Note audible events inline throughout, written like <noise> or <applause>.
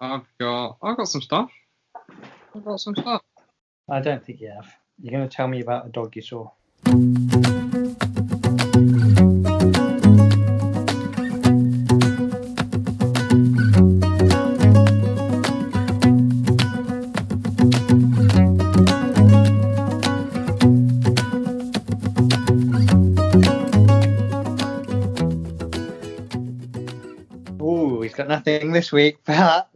I've got I've got some stuff. I've got some stuff. I don't think you have. You're going to tell me about a dog you saw. Ooh, he's got nothing this week, <laughs> but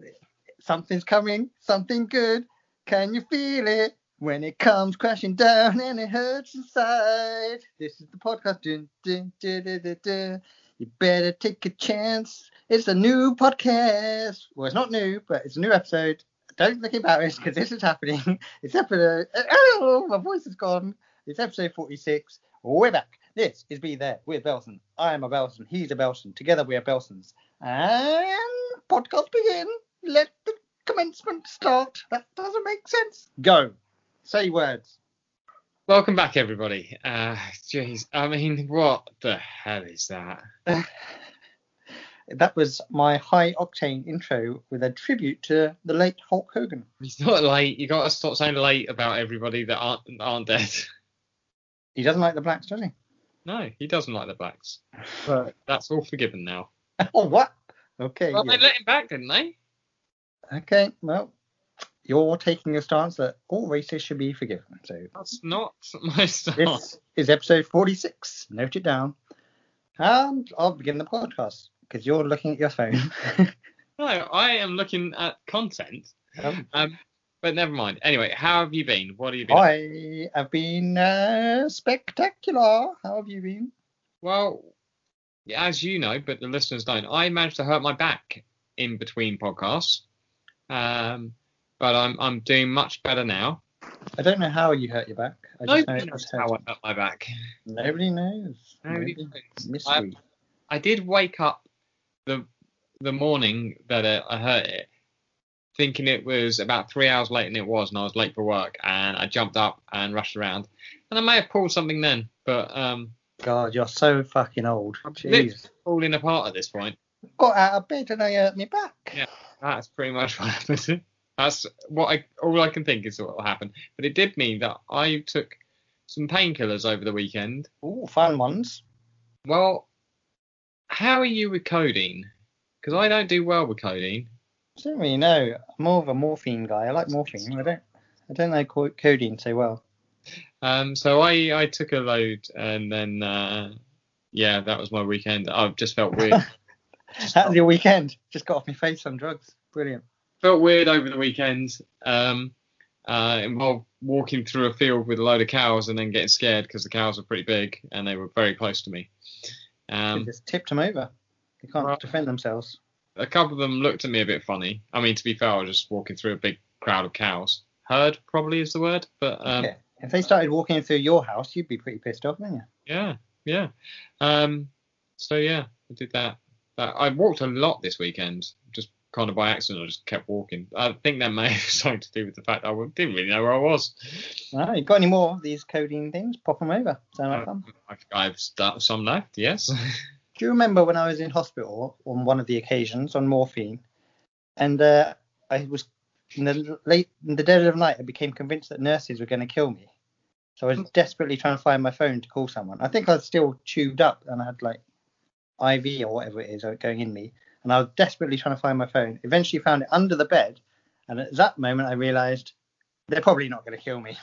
something's coming, something good. Can you feel it when it comes crashing down and it hurts inside? This is the podcast. Dun, dun, dun. You better take a chance. It's a new podcast. Well, it's not new, but it's a new episode. Don't look embarrassed because this is happening. <laughs> It's episode. Oh, my voice is gone. It's episode 46. We're back. This is Be There with Belson. I am a Belson. He's a Belson. Together we are Belsons. And podcast begin. Let the commencement start. That doesn't make sense. Go. Say words. Welcome back, everybody. Uh, jeez, I mean, what the hell is that? <laughs> That was my high octane intro with a tribute to the late Hulk Hogan. He's not late. You got to stop saying late about everybody that aren't aren't dead. He doesn't like the blacks, does he? No, he doesn't like the blacks. <laughs> But that's all forgiven now. <laughs> Oh, what? Okay. Well, yeah. they let him back, didn't they? Okay. Well, you're taking a stance that all races should be forgiven. So That's not my stance. this is episode 46. Note it down. And I'll begin the podcast because you're looking at your phone. <laughs> No, I am looking at content. Um, Um, but never mind. Anyway, how have you been? What have you been? up? I have been uh, spectacular. How have you been? Well, as you know, but the listeners don't, I managed to hurt my back in between podcasts. Um, but I'm I'm doing much better now. I don't know how you hurt your back. I just know Nobody knows how I hurt. my back. Nobody knows. Nobody Nobody- knows. Mystery. I did wake up the the morning that uh, I hurt it, thinking it was about three hours later than it was, and I was late for work, and I jumped up and rushed around, and I may have pulled something then, but um, God, you're so fucking old. I'm Jeez. falling apart at this point. Got out of bed and I hurt my back. Yeah. That's pretty much <laughs> what happened. That's what I all I can think is what will happen. But it did mean that I took some painkillers over the weekend. Ooh, fun ones. Well, how are you with codeine? Because I don't do well with codeine. I don't really know. I'm more of a morphine guy. I like morphine. I don't. I don't know codeine so well. Um, so I I took a load and then uh, yeah, that was my weekend. I just felt weird. <laughs> That was your weekend. Just got off my face on drugs. Brilliant. felt weird over the weekend. Um, uh, involved walking through a field with a load of cows and then getting scared because the cows were pretty big and they were very close to me. They Um, just tipped them over. They can't Well- defend themselves. a couple of them looked at me a bit funny. I mean, to be fair, I was just walking through a big crowd of cows. Herd probably is the word, but um, yeah. If they started walking through your house, you'd be pretty pissed off, wouldn't you? yeah, yeah. Um, so yeah, I did that. Uh, I walked a lot this weekend, just kind of by accident. I just kept walking. I think that may <laughs> have something to do with the fact I didn't really know where I was. Ah, you got any more of these codeine things? Pop them over. Sound like fun. I, I've st- some left, yes. <laughs> Do you remember when I was in hospital on one of the occasions on morphine, and uh, I was in the late in the dead of night, I became convinced that nurses were going to kill me. So I was desperately trying to find my phone to call someone. I think I was still tubed up and I had like IV or whatever it is going in me, and I was desperately trying to find my phone. Eventually found it under the bed, and at that moment I realised they're probably not going to kill me.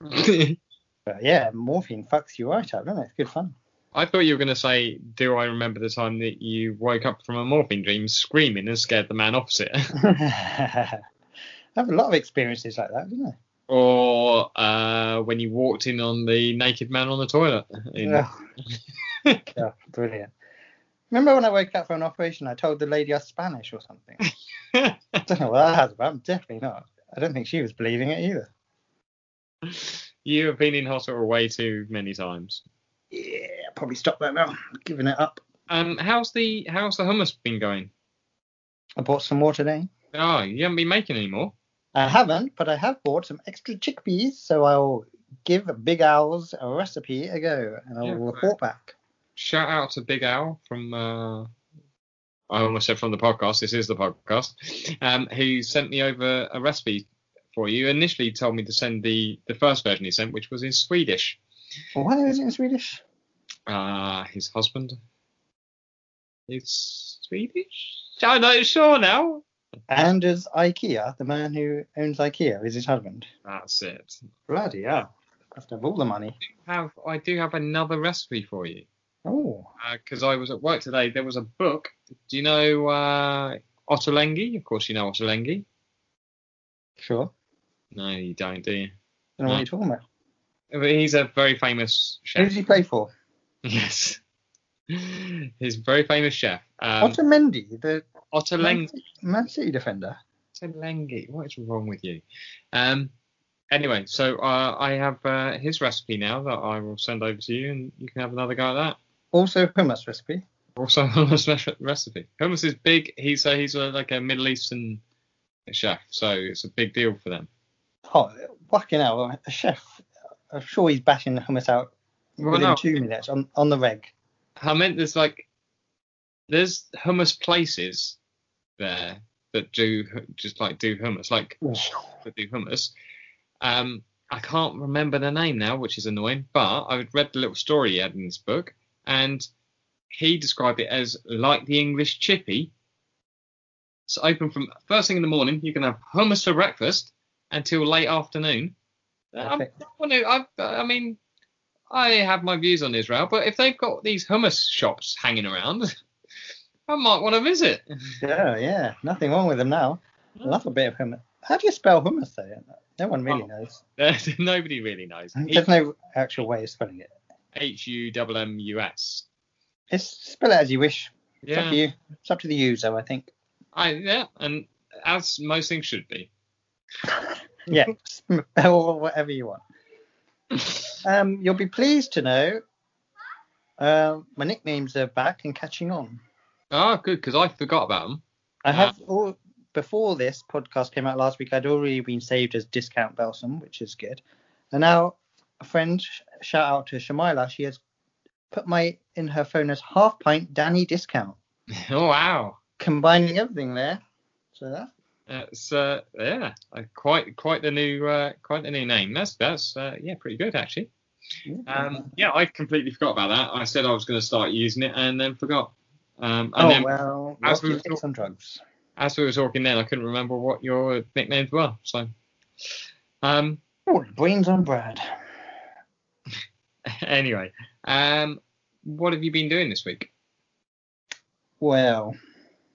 <laughs> But yeah, morphine fucks you right up, doesn't it? It's good fun. I thought you were going to say, "Do I remember the time that you woke up from a morphine dream, screaming and scared the man opposite?" <laughs> <laughs> I have a lot of experiences like that, don't I? or uh, when you walked in on the naked man on the toilet? In- yeah, brilliant. Remember when I woke up from an operation, I told the lady I was Spanish or something? <laughs> I don't know what that has about. I'm definitely not. I don't think she was believing it either. you have been in hospital way too many times. Yeah, probably stop that now. Giving it up. Um, how's the how's the hummus been going? I bought some more today. Oh, you haven't been making any more. I haven't, but I have bought some extra chickpeas, so I'll give Big Al's a recipe a go, and I'll Yeah, report back. Shout out to Big Al from uh, I almost said from the podcast. This is the podcast. Um, who sent me over a recipe for you? Initially, told me to send the the first version he sent, which was in Swedish. Why is it in Swedish? Uh, his husband is Swedish. I'm not sure now. Anders IKEA, the man who owns IKEA, is his husband. That's it. Bloody hell. Must have all the money. Have I do have another recipe for you Oh, because I was at work today. There was a book. Do you know uh, Ottolenghi? Of course, you know Ottolenghi. sure. No, you don't, do you? I don't know what you're talking about. But he's a very famous chef. Who does he play for? <laughs> Yes. He's a very famous chef. Um, Otto Mendy, the Ottolenghi. Man City defender. Ottolenghi. What is wrong with you? Um. Anyway, so uh, I have uh, his recipe now that I will send over to you, and you can have another go at that. Also hummus recipe. Also, <laughs> hummus recipe. Hummus is big. He's a, he's a, like a Middle Eastern chef, so it's a big deal for them. Oh, fucking hell, a chef. I'm sure he's bashing the hummus out Well, within no. two minutes on, on the reg. I meant there's like there's hummus places there that do just like do hummus, like that do hummus. Um, I can't remember the name now, which is annoying. But I read the little story he had in this book, and he described it as like the English chippy. It's open from first thing in the morning. You can have hummus for breakfast until late afternoon. I, wanna- I, I mean, I have my views on Israel, but if they've got these hummus shops hanging around, <laughs> I might want to visit. Yeah, yeah. Nothing wrong with them now. I Love a bit of hummus. How do you spell hummus though? No one really Oh. knows. <laughs> Nobody really knows. There's no actual way of spelling it. H U M M U S. It's spell it as you wish. It's up Yeah, to you. It's up to the user, I think. I yeah, and as most things should be. <laughs> Yeah, <laughs> spell whatever you want. <laughs> Um, you'll be pleased to know uh, my nicknames are back and catching on. Oh, good, because I forgot about them. I have all before this podcast came out last week. I'd already been saved as Discount Belson, which is good. And now a friend, shout out to Shamila, she has put my in her phone as half pint Danny Discount, <laughs> Oh wow, combining everything there. So that that's uh, yeah, uh, quite quite the new uh, quite the new name. That's that's uh, yeah, pretty good actually. Um, yeah, I completely forgot about that. I said I was going to start using it and then forgot. Um, and oh then well, as we we were talk- on drugs. as we were talking then, I couldn't remember what your nicknames were. So, um, Oh, brains on Brad. <laughs> anyway, um, what have you been doing this week? Well,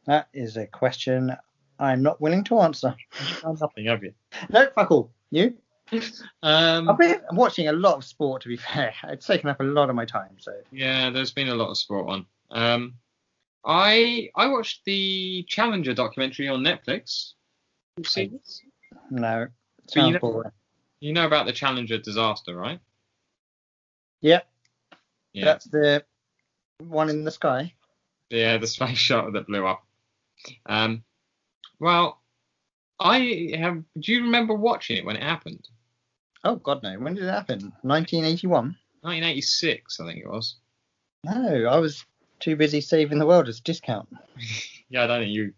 that is a question I'm not willing to answer. <laughs> Nothing, have you? No, fuck all. You? <laughs> Um, I've been watching a lot of sport, to be fair. It's taken up a lot of my time, so. yeah, there's been a lot of sport on. Um, I I watched the Challenger documentary on Netflix. You see this? No. But you know- boring. You know about the Challenger disaster, right? Yep, Yeah. that's the one in the sky. Yeah, the space shuttle that blew up. Um, well, I have. Do you remember watching it when it happened? Oh, God, no. When did it happen? 1981? 1986, I think it was. No, I was too busy saving the world as discount. <laughs> Yeah, I don't think you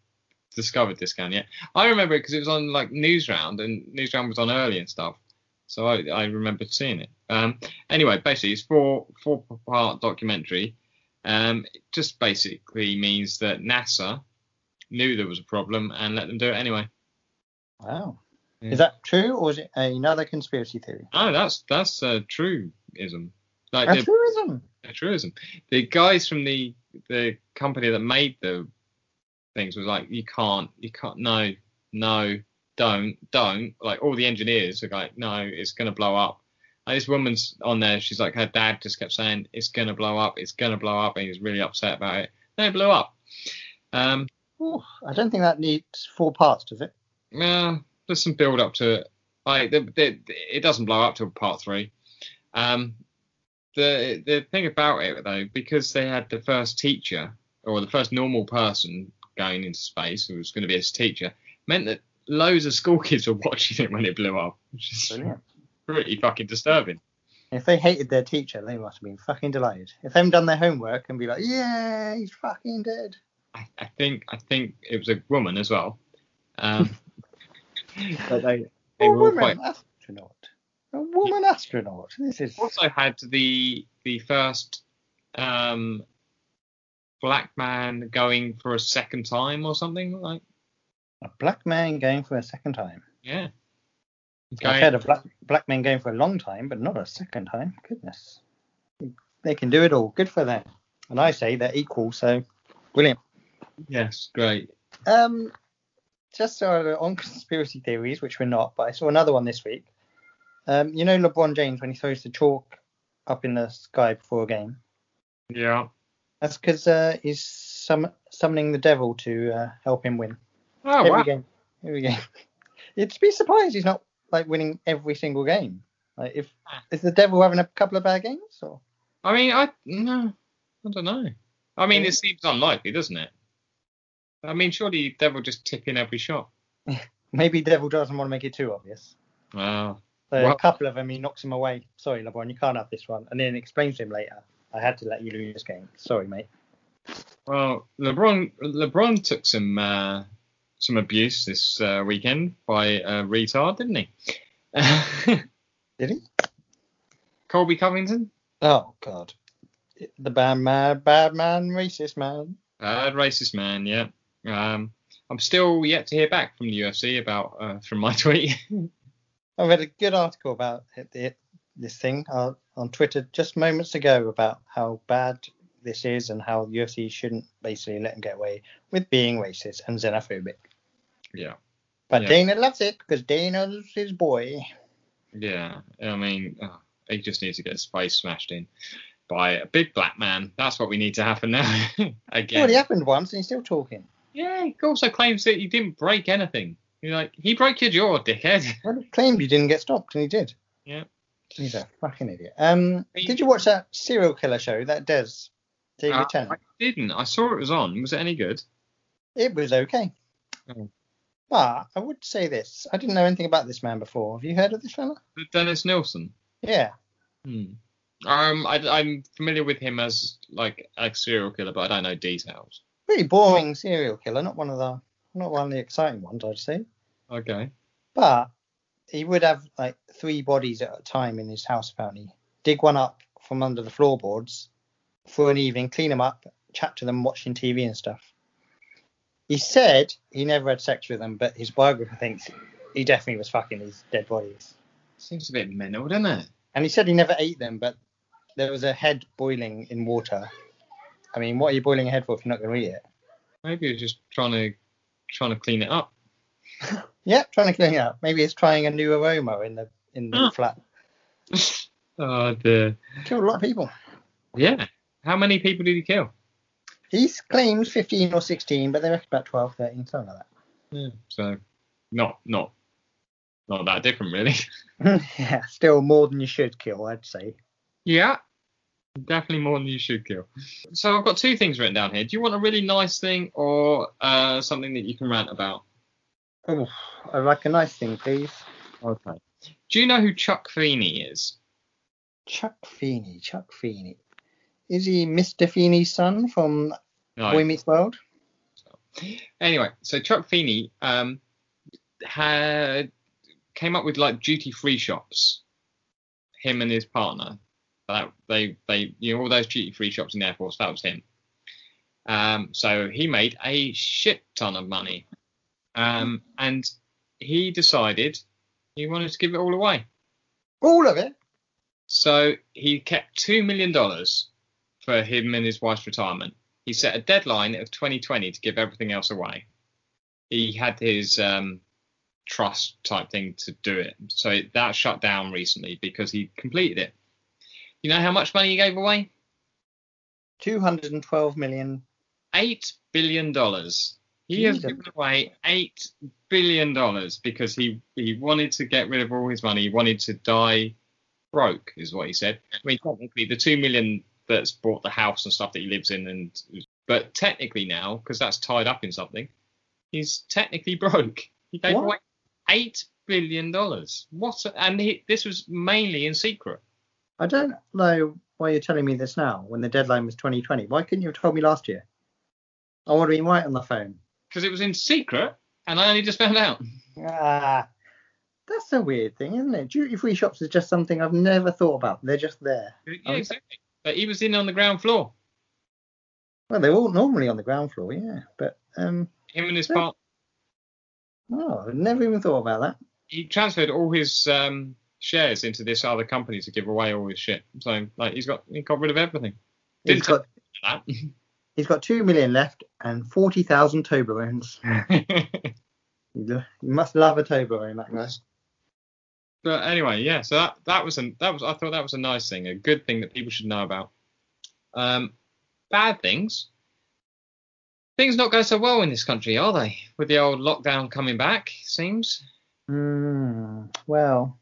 discovered Discount yet. I remember it because it was on like Newsround, and Newsround was on early and stuff. So I, I remember seeing it. Um, anyway, basically, it's four four part documentary. Um, it just basically means that NASA knew there was a problem and let them do it anyway. Wow. Yeah. Is that true, or is it another conspiracy theory? Oh, that's that's a truism. Like A the, truism. a truism. The guys from the the company that made the things was like, you can't, you can't, no, no, don't, don't. Like all the engineers are like, no, it's gonna blow up. And this woman's on there. She's like, her dad just kept saying, it's gonna blow up, it's gonna blow up, and he was really upset about it. Then it blew up. Um, Ooh, I don't think that needs four parts, does it? Yeah, there's some build up to it. Like the, the, it doesn't blow up till part three. Um, the the thing about it though, because they had the first teacher or the first normal person going into space who was going to be his teacher, meant that loads of school <laughs> kids were watching it when it blew up, which is Brilliant. pretty fucking disturbing. If they hated their teacher, they must have been fucking delighted. If they haven't done their homework and be like, yeah, he's fucking dead. I, I think I think it was a woman as well. Um, <laughs> <laughs> but they they a were woman quite. astronaut. A woman astronaut. This is Also had the the first um, black man going for a second time or something like a black man going for a second time. yeah. I've Going- heard of black black men going for a long time, but not a second time. Goodness, they can do it all. Good for them. And I say they're equal, so brilliant. yes, great. Um, just so on conspiracy theories, which we're not, but I saw another one this week. Um, you know LeBron James when he throws the chalk up in the sky before a game. Yeah. That's because uh, he's sum- summoning the devil to uh, help him win Oh every wow. game. Every game. <laughs> You'd be surprised he's not like winning every single game. Like if is the devil having a couple of bad games or I mean, I no, I don't know. I mean, Yeah. it seems unlikely, doesn't it? I mean, surely Devil just tip in every shot. <laughs> maybe devil doesn't want to make it too obvious. Wow. So Well- a couple of them he knocks him away. Sorry, LeBron, you can't have this one. And then explains to him later. I had to let you lose this game. Sorry, mate. Well, LeBron LeBron took some uh, some abuse this uh, weekend by a retard, didn't he? <laughs> Did he? Colby Covington, Oh God. The bad man, bad man, racist man. bad racist man. Yeah. Um, I'm still yet to hear back from the UFC about uh, from my <laughs> tweet. I read a good article about it, it, this thing uh, on Twitter just moments ago about how bad this is and how the UFC shouldn't basically let him get away with being racist and xenophobic. Yeah. But Yeah. Dana loves it because Dana's his boy. Yeah, I mean, oh, he just needs to get his face smashed in by a big black man. That's what we need to happen now. It <laughs> Again. already happened once and he's still talking. Yeah, he also claims that he didn't break anything. You're like, he broke your jaw, dickhead. Well, he claimed he didn't get stopped and he did. Yeah. He's a fucking idiot. Um, He- did you watch that serial killer show, that Des? David Uh, Tennant? I didn't. I saw it was on. Was it any good? It was okay. Oh. But I would say this. I didn't know anything about this man before. Have you heard of this fella? Dennis Nilsen. Yeah. Hmm. Um, I, I'm familiar with him as like a serial killer, but I don't know details. Pretty boring serial killer, not one of the not one of the exciting ones, I'd say. Okay. But he would have like three bodies at a time in his house apparently. Dig one up from under the floorboards for an evening, clean them up, chat to them watching TV and stuff. He said he never had sex with them, but his biographer thinks he definitely was fucking these dead bodies. Seems a bit mental, doesn't it? And he said he never ate them, but there was a head boiling in water. I mean, what are you boiling a head for if you're not going to eat it? Maybe he was just trying to trying to clean it up. <laughs> Yeah, trying to clean it up. Maybe he's trying a new aroma in the in the Ah. flat. <laughs> oh dear. Killed a lot of people. Yeah. How many people did he kill? He claims 15 or 16, but they reckon about 12, 13, something like that. Yeah. So, not not not that different, really. <laughs> <laughs> yeah, still more than you should kill, I'd say. Yeah. Definitely more than you should kill. So I've got two things written down here. Do you want a really nice thing or uh, something that you can rant about? Oh, I like a nice thing, please. Okay. Do you know who Chuck Feeney is? Chuck Feeney, Chuck Feeney. Is he Mr. Feeney's son from No. Boy Meets World? Anyway, so Chuck Feeney um, had came up with like duty free shops. Him and his partner. That they they you know all those duty free shops in the airports. That was him. Um, so he made a shit ton of money, um, and he decided he wanted to give it all away. All of it? So he kept two million dollars for him and his wife's retirement. He set a deadline of 2020 to give everything else away. He had his um, trust type thing to do it, so that shut down recently because he completed it. You know how much money he gave away? 212 million. Eight billion dollars. He has given away eight billion dollars because he he wanted to get rid of all his money. He wanted to die broke, is what he said. I mean, technically, the two million that's bought the house and stuff that he lives in, and but technically now, because that's tied up in something, he's technically <laughs> broke. He gave What? away eight billion dollars. What? a- And he, this was mainly in secret. I don't know why you're telling me this now when the deadline was 2020. Why couldn't you have told me last year? I would have been right on the phone. because it was in secret, and I only just found out. Ah, that's a weird thing, isn't it? Duty free shops is just something I've never thought about. They're just there. Yeah, exactly. But he was in on the ground floor. Well, they're all normally on the ground floor, yeah. But um, Him and his Yeah. partner. oh, I've never even thought about that. He transferred all his um, shares into this other company to give away all his shit. So like he's got he got rid of everything. He's Didn't got tell he's got two million left and forty thousand Toblerones. <laughs> You must love a Toblerone, that guy. But anyway, yeah. So that that was a that was I thought that was a nice thing, a good thing that people should know about. Um, bad things. Things not going so well in this country, are they? With the old lockdown coming back, seems. Hmm. Well,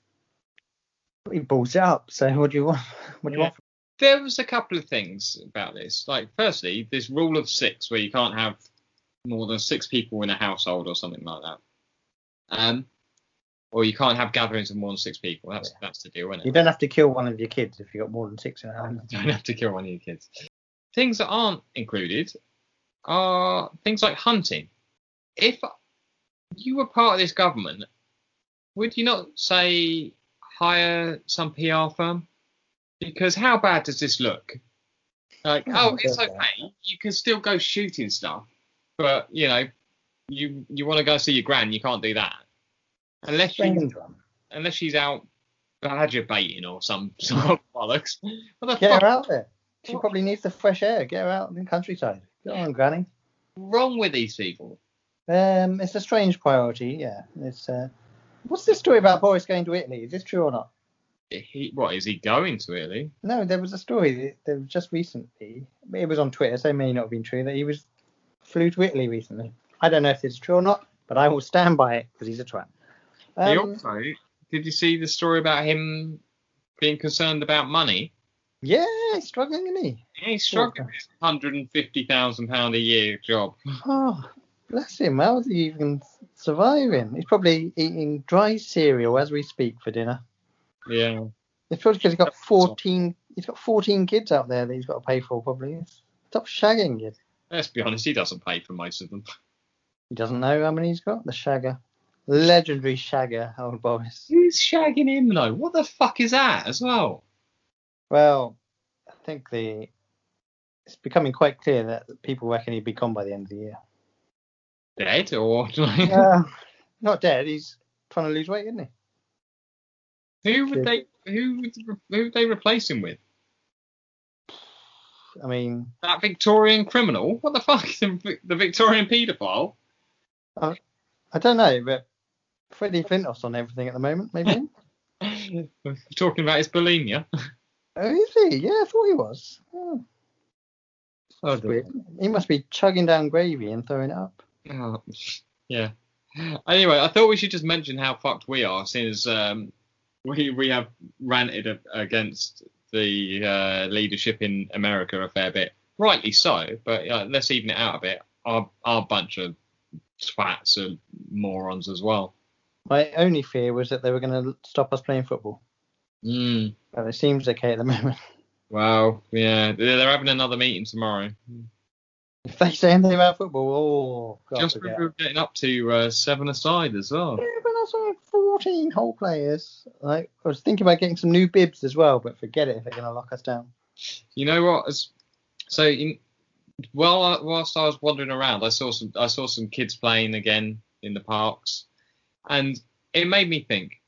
he balls it up. So what do you want? What do you Yeah. want? there was a couple of things about this. Like, firstly, this rule of six, where you can't have more than six people in a household or something like that. Um, or you can't have gatherings of more than six people. That's that's the deal, isn't it? You don't have to kill one of your kids if you've got more than six in a. You <laughs> don't have to kill one of your kids. Things that aren't included are things like hunting. If you were part of this government, would you not say hire some PR firm? Because how bad does this look? Like, Oh, oh, it's okay. You can still go shooting stuff, but you know, you you want to go see your gran, you can't do that unless she's, unless she's out badger baiting or some <laughs> sort of bollocks. What the Get fuck her out there. She What? probably needs the fresh air. Get her out in the countryside. Go on, Granny. wrong with these people? Um, it's a strange priority. Yeah. It's uh, what's this story about Boris going to Italy? Is this true or not? He, what is he going to Italy? No, there was a story that was just recently. It was on Twitter, so it may not have been true that he was flew to Italy recently. I don't know if it's true or not, but I will stand by it because he's a twat. He Um, also did you see the story about him being concerned about money? yeah, he's struggling, isn't he? Yeah, he's struggling his hundred and fifty thousand pound a year job. <laughs> Oh, bless him. How's he even surviving? He's probably eating dry cereal as we speak for dinner. Yeah. It's probably because he's got 14. He's got 14 kids out there that he's got to pay for. Probably. Stop shagging you. Let's be honest, he doesn't pay for most of them. He doesn't know how many he's got. The shagger, legendary shagger, old Boris. Who's shagging him though? What the fuck is that as well? Well, I think the it's becoming quite clear that people reckon he'd be gone by the end of the year. Dead or <laughs> uh, not dead. He's trying to lose weight, isn't he? who would they who would who would they replace him with? I mean, That Victorian criminal? What the fuck? The, <laughs> the Victorian paedophile? I don't know, but Freddie Flintoff's on everything at the moment. Maybe. <laughs> Talking about his bulimia. oh, is he? Yeah, I thought he was. Oh, Oh. He must be chugging down gravy and throwing it up. Oh, yeah. Anyway, I thought we should just mention how fucked we are, since um, we we have ranted a- against the uh, leadership in America a fair bit, rightly so. But uh, let's even it out a bit. Our our bunch of twats are morons as well. My only fear was that they were going to stop us playing football. Mm. But it seems okay at the <laughs> moment. Well, yeah, they're they're having another meeting tomorrow. If they say anything about football, oh, God, Just forget. we're getting up to uh, seven aside as well. Yeah, but that's like 14 whole players. Like, I was thinking about getting some new bibs as well, but forget it if they're going to lock us down. You know what? As- So in, while I, whilst I was wandering around, I saw some I saw some kids playing again in the parks, and it made me think.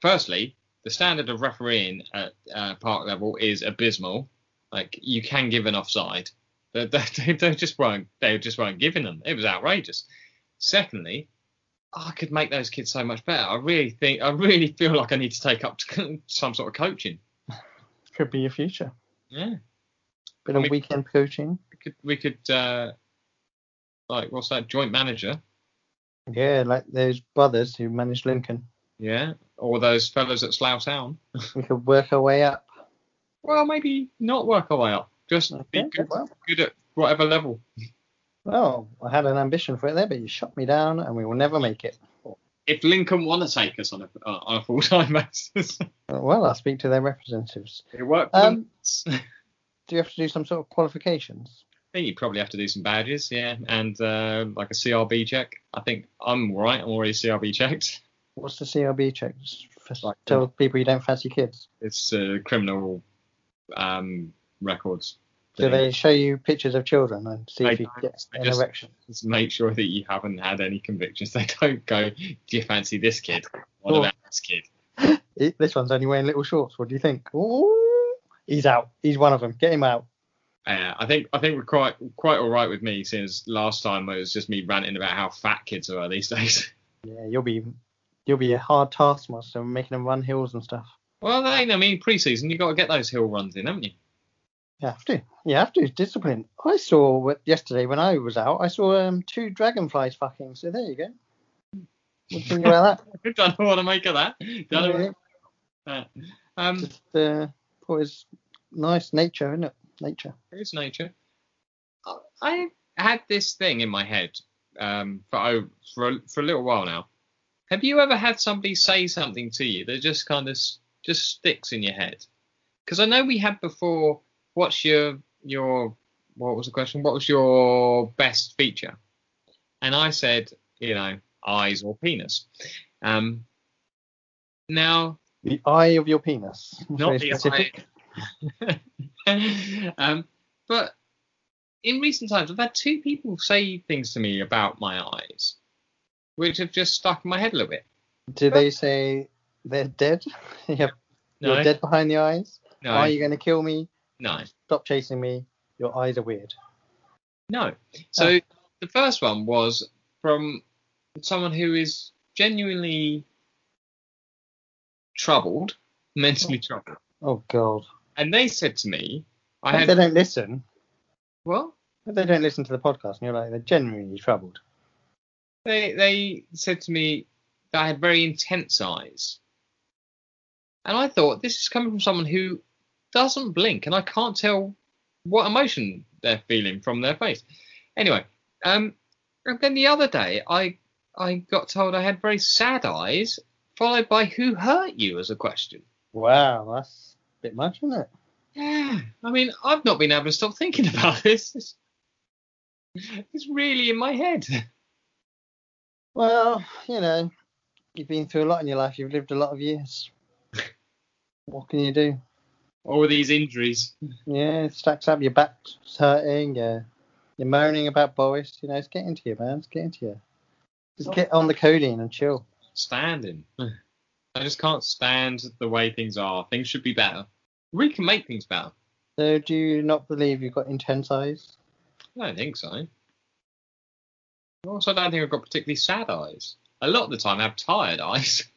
Firstly, the standard of refereeing at uh, park level is abysmal. Like you can give an offside, they, <laughs> they, they just weren't they just weren't giving them. It was outrageous. Secondly, I could make those kids so much better. I really think I really feel like I need to take up <laughs> some sort of coaching. Could be your future. Yeah. Bit I of mean- weekend coaching. we could we could uh like what's that joint manager Yeah, like those brothers who managed Lincoln. yeah or those fellows at Slough Town We could work our way up. well maybe not work our way up just be good, well. good at whatever level Well, I had an ambition for it there, but you shot me down, and we will never make it. if Lincoln want to take us on a uh, on a full time <laughs> basis Well, I'll speak to their representatives. it worked Um. <laughs> Do you have to do some sort of qualifications? Think you probably have to do some badges, yeah, and uh, like a CRB check. I think I'm right. I'm already CRB checked. What's the CRB check? Just Like, tell people you don't fancy kids. It's uh, criminal um, records. Do they show you pictures of children and see They if you get an just- erection? Just make sure that you haven't had any convictions. <laughs> They don't go, do you fancy this kid? What Oh. about this kid? <laughs> This one's only wearing little shorts. What do you think? Ooh, he's out. He's one of them. Get him out. Uh, I think I think we're quite quite all right with me since last time it was just me ranting about how fat kids are these <laughs> days. Yeah, you'll be you'll be a hard taskmaster making them run hills and stuff. Well, that ain't, I mean, pre-season you got to get those hill runs in, haven't you? You have to. You have to. Discipline. I saw yesterday when I was out. I saw um, two dragonflies fucking. So there you go. What do you think about that? <laughs> Don't know what to make of that. Don't know Yeah, what- uh, um, Just uh, nice nature, isn't it? Nature. it's nature. I- had this thing in my head um, for oh, for a, for a little while now. Have you ever had somebody say something to you that just kind of just sticks in your head? Because I know we had before. What's your your what was the question? What was your best feature? And I said, you know, eyes or penis. Um, now The eye of your penis. not the specific. eye. <laughs> <laughs> um, but in recent times, I've had two people say things to me about my eyes, which have just stuck in my head a little bit. Do they say they're dead? <laughs> you have, No, You're dead behind the eyes. no, Are you going to kill me? no, Stop chasing me. Your eyes are weird. no. So the first one was from someone who is genuinely troubled, mentally troubled, Oh God. And they said to me, "I If had they don't listen. well." If they don't listen to the podcast, and you're like they're genuinely troubled. they they said to me that I had very intense eyes, and I thought this is coming from someone who doesn't blink, and I can't tell what emotion they're feeling from their face. Anyway, um, and then the other day I I got told I had very sad eyes, followed by "Who hurt you?" as a question. Wow, that's bit much, isn't it? Yeah, I mean I've not been able to stop thinking <laughs> about this. It's, it's really in my head. Well, you know, you've been through a lot in your life. You've lived a lot of years. what can you do? All these injuries. Yeah, it stacks up. Your back's hurting. You're, you're moaning about Boris. You know, it's getting to you, man. It's getting to you. Just get on the codeine and chill. standing. I just can't stand the way things are. Things should be better. We can make things better. So, do you not believe you've got intense eyes? I don't think so. Also, I don't think I've got particularly sad eyes. A lot of the time I have tired eyes. <laughs>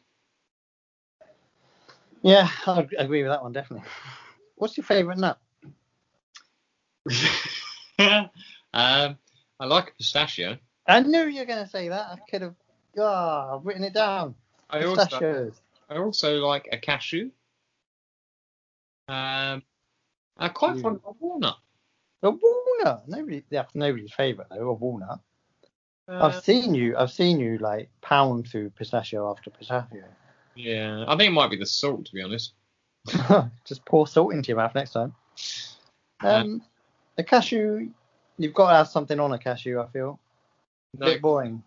Yeah, I agree with that one definitely. What's your favourite nut? <laughs> um, I like a pistachio. I knew you were going to say that. I could have. Ah, I've written it down. I also, Pistachios. I also like a cashew. Um, I'm quite fond of a walnut. A walnut. Nobody, that's nobody's favourite though. A walnut. Uh, I've seen you. I've seen you like pound through pistachio after pistachio. yeah, I think it might be the salt, to be honest. <laughs> <laughs> Just pour salt into your mouth next time. Uh, Um, a cashew. You've got to have something on a cashew. I feel a no, bit boring.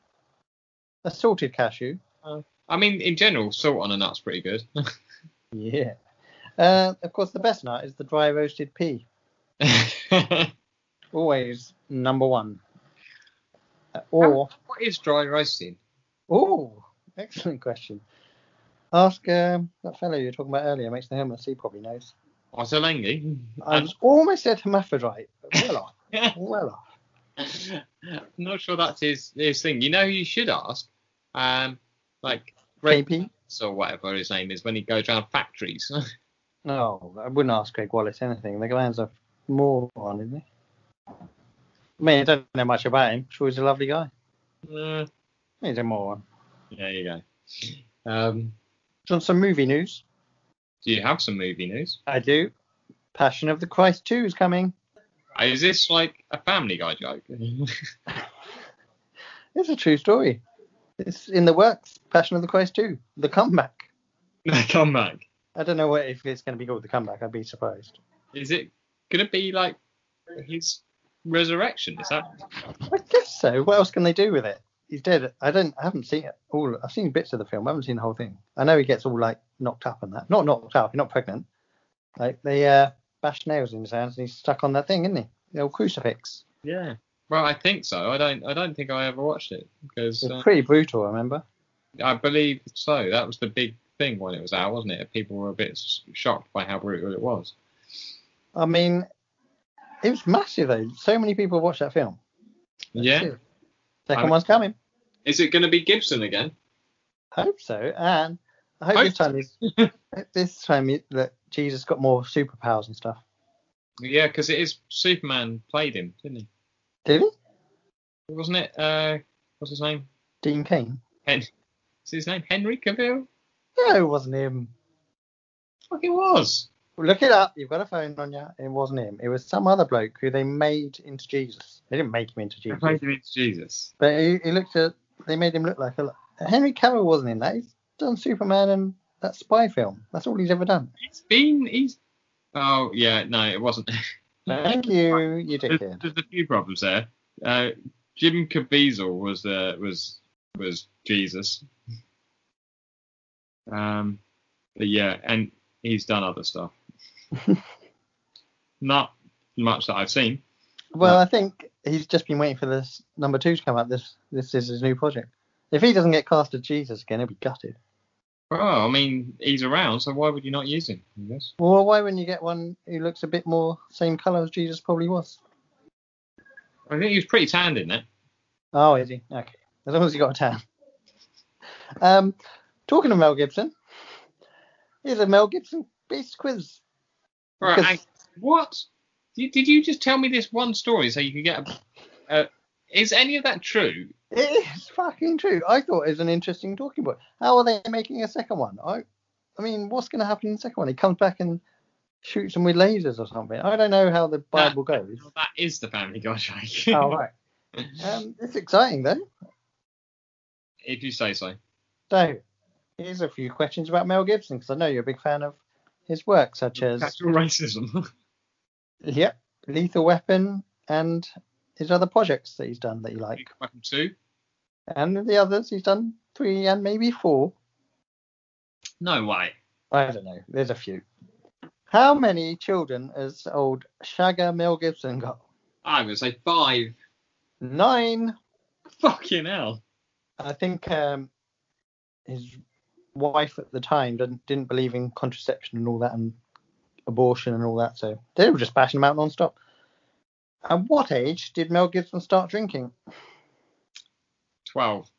A salted cashew. I mean, in general, salt on a nut's pretty good. <laughs> Yeah. Uh, of course, the best nut is the dry roasted pea. <laughs> Always number one. Uh, or what is dry roasting? oh, excellent question. Ask um, that fellow you were talking about earlier. Makes the helmets. He probably knows. Ottolenghi? I was almost said hermaphrodite. but Well off. <laughs> Well off. I'm not sure that's his, his thing. You know who you should ask? Um, like KP? Or whatever his name is when he goes around factories. <laughs> No, I wouldn't ask Gregg Wallace anything. The man's a moron, isn't he? I mean, I don't know much about him. Sure, he's a lovely guy. uh, He's a more moron. there you go. Um, want some movie news? do you have some movie news? I do. Passion of the Christ 2 is coming. Uh, Is this like a Family Guy joke? <laughs> It's a true story. It's in the works. Passion of the Christ 2. The comeback. <laughs> The back. I don't know what if it's going to be called the comeback. I'd be surprised. Is it gonna be like his resurrection. Is that? I guess so. What else can they do with it? He's dead. I don't. I haven't seen it all. I've seen bits of the film. I haven't seen the whole thing. I know he gets all like knocked up and that. Not knocked up. He's not pregnant. Like they uh, bash nails in his hands and he's stuck on that thing, isn't he? The old crucifix. Yeah. Well, I think so. I don't. I don't think I ever watched it because It's uh, pretty brutal. I remember. I believe so. That was the big thing when it was out, wasn't it? People were a bit shocked by how brutal it was. I mean, it was massive though. So many people watched that film. Yeah. Second I'm- one's coming. Is it going to be Gibson again? hope so, and I hope Hope this time is <laughs> this time it- that Jesus got more superpowers and stuff. Yeah, because it is Superman played him, didn't he? Did he? Wasn't it? Uh, what's his name? Dean Cain? Hen. Is his name Henry Cavill? No, it wasn't him. Fuck, it was. Look it up. You've got a phone on you. It wasn't him. It was some other bloke who they made into Jesus. They didn't make him into They Jesus, played him into Jesus. but he, he looked at. They made him look like a. Henry Cavill wasn't in that. He's done Superman and that spy film. That's all he's ever done. He's been. He's. Oh yeah, no, it wasn't. <laughs> Thank you, you there's, dickhead. there's a few problems there. Uh, Jim Caviezel was uh, was was Jesus. Um, but yeah, and he's done other stuff. <laughs> Not much that I've seen. Well, I think he's just been waiting for this number two to come out. This this is his new project. If he doesn't get cast as Jesus again, he'll be gutted. Well, I mean, he's around, so why would you not use him? I guess. Well, why wouldn't you get one who looks a bit more same colour as Jesus probably was? I think he was pretty tanned in it. Oh, is he? Okay. As long as he got a tan. <laughs> Um, talking of Mel Gibson, here's a Mel Gibson based quiz. Right, hang- what? Did, did you just tell me this one story so you could get a? Uh, is any of that true? It is fucking true. I thought it was an interesting talking point. How are they making a second one? I, I mean, what's going to happen in the second one? He comes back and shoots them with lasers or something. I don't know how the Bible goes. That is the Family Guy shake. <laughs> oh, right. <laughs> Um, it's exciting though. if you say so. So, here's a few questions about Mel Gibson because I know you're a big fan of his work, such as Casual racism. <laughs> Yep, Lethal Weapon and his other projects that he's done that you like, Weapon two. and the others he's done three and maybe four. No way. I don't know. There's a few. How many children has old Shagger Mel Gibson got? I'm gonna say five. Nine. Fucking hell. I think um, his wife at the time didn't didn't believe in contraception and all that and abortion and all that, so they were just bashing him out non-stop. At what age did Mel Gibson start drinking? Twelve.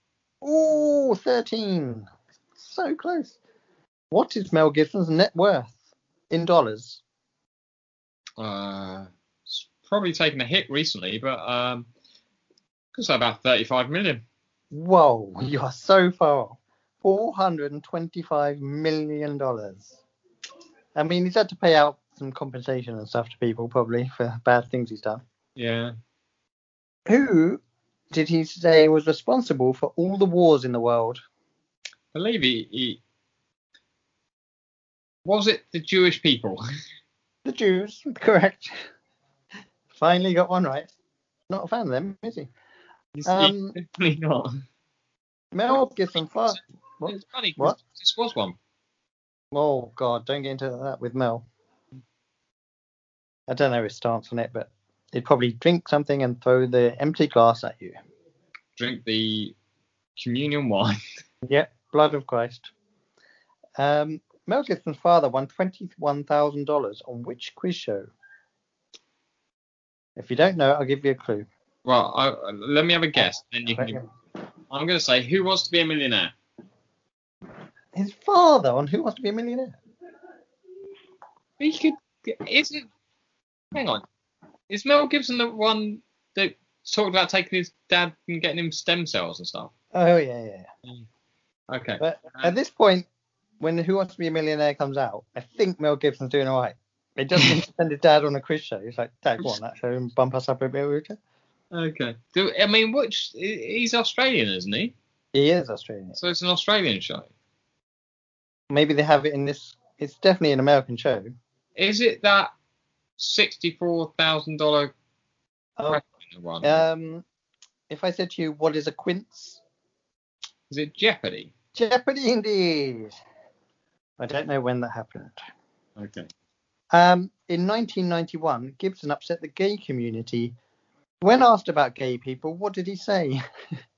Ooh, 13. So close. What is Mel Gibson's net worth in dollars? Uh, it's probably taken a hit recently, but um, could say about thirty-five million. Whoa, <laughs> you are so far off. $425 million. I mean, he's had to pay out some compensation and stuff to people probably for bad things he's done. Yeah. Who did he say was responsible for all the wars in the world? I believe he, he was it the Jewish people. <laughs> The Jews, <laughs> correct. Finally got one right. Not a fan of them, is he? Um, definitely not. Mel Gibson. What? It's funny. 'cause What? This was one. Oh God, don't get into that with Mel. I don't know his stance on it, but he'd probably drink something and throw the empty glass at you. Drink the communion wine. <laughs> Yep, blood of Christ. Um, Mel Gibson's father won twenty-one thousand dollars on which quiz show? If you don't know, I'll give you a clue. Well, I, let me have a guess. Then you can. I'm going to say, who wants to be a millionaire? His father on Who Wants to Be a Millionaire? He could. Is it? Hang on. Is Mel Gibson the one that talked about taking his dad and getting him stem cells and stuff? Oh yeah, yeah. yeah. Mm. Okay. But uh, at this point, when Who Wants to Be a Millionaire comes out, I think Mel Gibson's doing all right. He doesn't <laughs> send his dad on a quiz show. He's like, Dad, go on that show and bump us up a bit, would you? Okay. Do I mean which? He's Australian, isn't he? He is Australian. So it's an Australian show. Maybe they have it in this. It's definitely an American show. Is it that sixty-four thousand dollar Oh, one. um, if I said to you, what is a quince? Is it Jeopardy? Jeopardy indeed. I don't know when that happened. Okay. Um, in 1991, Gibson upset the gay community. When asked about gay people, what did he say? <laughs>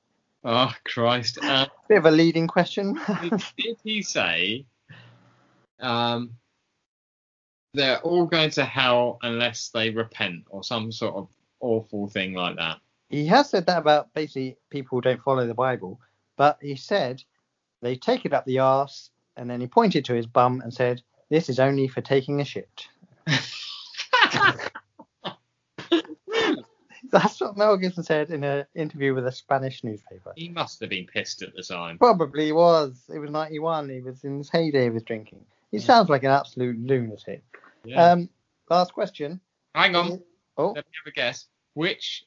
Oh Christ. Uh, <laughs> Bit of a leading question. <laughs> did, did he say um, they're all going to hell unless they repent or some sort of awful thing like that? he has said that about basically people who don't follow the Bible, but he said they take it up the arse, and then he pointed to his bum and said, "This is only for taking a shit." <laughs> That's what Mel Gibson said in an interview with a Spanish newspaper. he must have been pissed at the time. Probably was. It was 91. He was in his heyday of his drinking. He sounds like an absolute lunatic. Yeah. Um, last question. Hang on. Oh, Let me have a guess. Which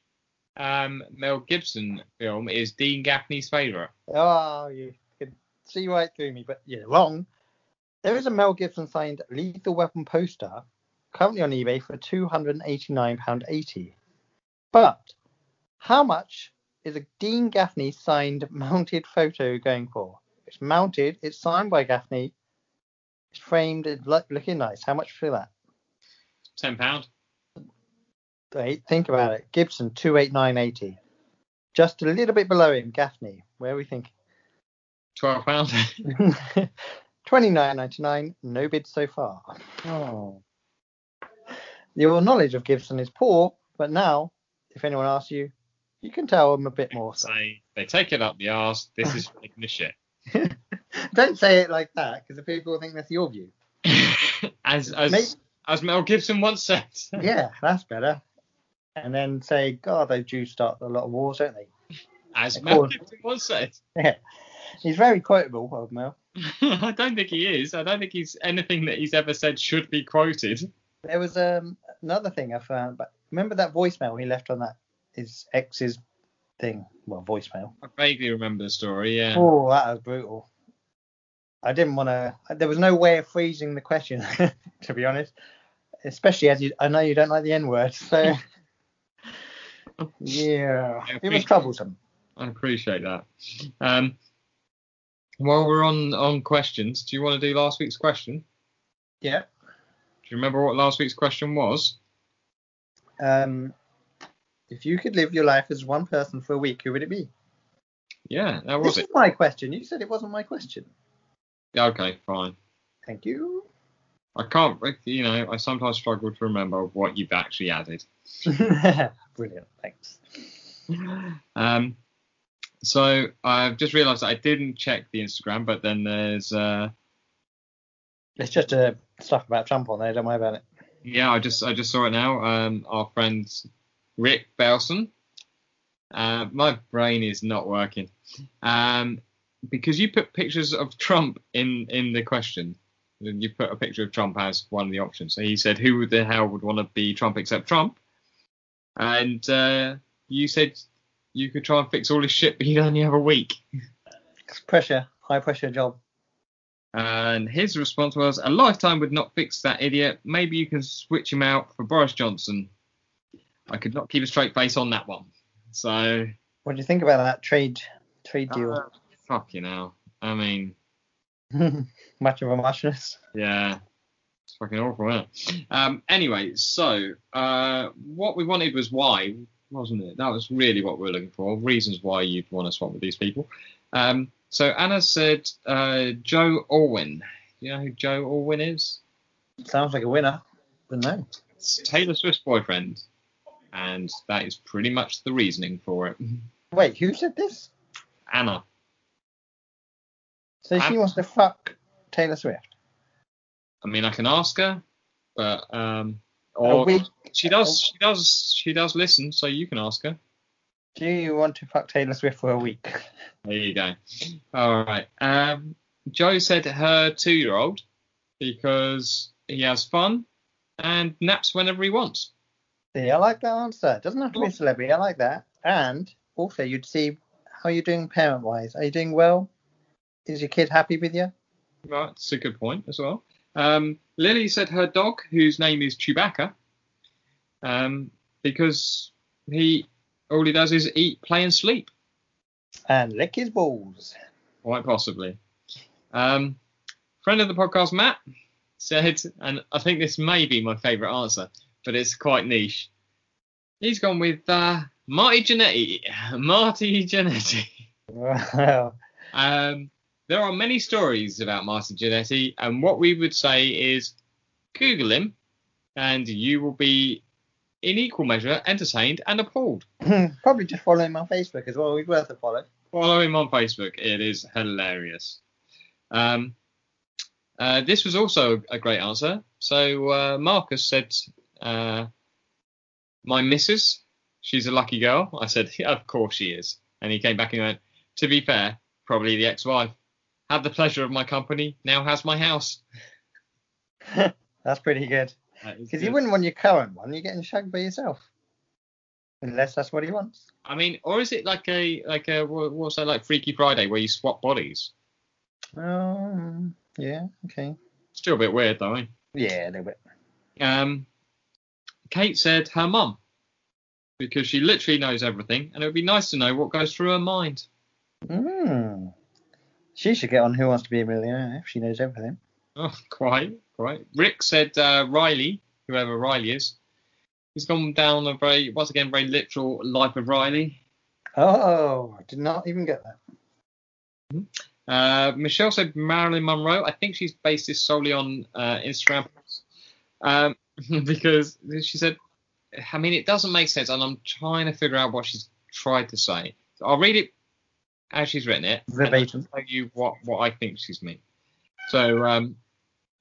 um, Mel Gibson film is Dean Gaffney's favourite? oh, you can see right through me, but you're wrong. There is a Mel Gibson signed Lethal Weapon poster currently on eBay for £289.80. But how much is a Dean Gaffney signed mounted photo going for? It's mounted, it's signed by Gaffney, it's framed, it's look, looking nice. How much for that? Ten pound. Think about it. Gibson, 289.80. Just a little bit below him, Gaffney. Where are we thinking? Twelve pound. <laughs> 29.99. No bid so far. oh. Your knowledge of Gibson is poor, but now, if anyone asks you, you can tell them a bit more. So. Say they take it up the arse. This is <laughs> taking the shit. <laughs> Don't say it like that, because the people think that's your view. <laughs> as as Mate. as Mel Gibson once said. Yeah, that's better. And then say, God, those Jews start a lot of wars, don't they? As Mel. Gibson once said. Yeah. He's very quotable, old Mel. I don't think he is. I don't think he's anything that he's ever said should be quoted. There was um, another thing I found, but remember that voicemail he left on that his ex's thing? Well, voicemail. I vaguely remember the story. Yeah. Oh, that was brutal. I didn't want to. There was no way of phrasing the question, <laughs> to be honest. Especially as you, I know you don't like the N word, so <laughs> yeah, it was troublesome. I appreciate that. Um, while we're on on questions, do you want to do last week's question? Yeah. Do you remember what last week's question was? Um, if you could live your life as one person for a week, who would it be? Yeah, that was this it. is my question. You said it wasn't my question. Okay, fine. Thank you. I can't, you know, I sometimes struggle to remember what you've actually added. <laughs> Brilliant. Thanks. Um, so I've just realised I didn't check the Instagram, but then there's, uh, It's just uh, stuff about Trump on there. Don't worry about it. Yeah, I just I just saw it now. Um, our friend Rick Belson. Uh, my brain is not working. Um, because you put pictures of Trump in in the question. You put a picture of Trump as one of the options. So he said, "Who the hell would want to be Trump except Trump?" And uh, you said you could try and fix all his shit, but you'd only have a week. It's pressure, high pressure job. And his response was, "A lifetime would not fix that idiot. Maybe you can switch him out for Boris Johnson." I could not keep a straight face on that one. So, What do you think about that trade trade deal? uh, fuck you know. I mean, <laughs> Much of a muchness. yeah, it's fucking awful, isn't it? Um, anyway, so uh, what we wanted was why, wasn't it? That was really what we were looking for. Reasons why you'd want to swap with these people. Um, so Anna said uh, Joe Alwyn. You know who Joe Alwyn is? Sounds like a winner, but no. It's Taylor Swift's boyfriend, and that is pretty much the reasoning for it. Wait, who said this? Anna. So she wants to fuck Taylor Swift. I mean, I can ask her, but um, or week. she does, she does, she does listen, so you can ask her. Do you want to fuck Taylor Swift for a week? There you go. All right. Um, Joe said her two-year-old because he has fun and naps whenever he wants. See, I like that answer. It doesn't have to be a celebrity. I like that. And also, you'd see how you're doing parent wise. Are you doing well? Is your kid happy with you? Right, that's a good point as well. Um, Lily said her dog, whose name is Chewbacca, um, because he all he does is eat, play, and sleep. And lick his balls. Quite possibly. Um, friend of the podcast, Matt, said, and I think this may be my favourite answer, but it's quite niche. He's gone with uh, Marty Jannetty. <laughs> Marty Jannetty. Wow. Um, there are many stories about Marty Jannetty, and what we would say is Google him, and you will be in equal measure entertained and appalled. <laughs> Probably just follow him on Facebook as well. He's worth a follow. Follow him on Facebook. It is hilarious. Um, uh, this was also a great answer. So uh, Marcus said, uh, "My missus, she's a lucky girl." I said, yeah, "Of course she is." And he came back and went, "To be fair, probably the ex-wife. Had the pleasure of my company, now has my house." <laughs> That's pretty good. Because you wouldn't want your current one. You're getting shagged by yourself. Unless that's what he wants. I mean, or is it like a like a wha- what's that like Freaky Friday where you swap bodies? Um, yeah, okay. Still a bit weird though. Eh? Yeah, a little bit. Um, Kate said her mum because she literally knows everything, and it would be nice to know what goes through her mind. Mm. She should get on Who Wants to Be a Millionaire if she knows everything. <laughs> Oh, quite, quite. Rick said uh, Riley, whoever Riley is, he's gone down a very once again very literal life of Riley. Oh, I did not even get that. Uh, Michelle said Marilyn Monroe. I think she's based this solely on uh, Instagram posts. um, <laughs> because she said, I mean, it doesn't make sense, and I'm trying to figure out what she's tried to say. So I'll read it as she's written it. and Verbatim. Tell you what, what I think she's meant. So um,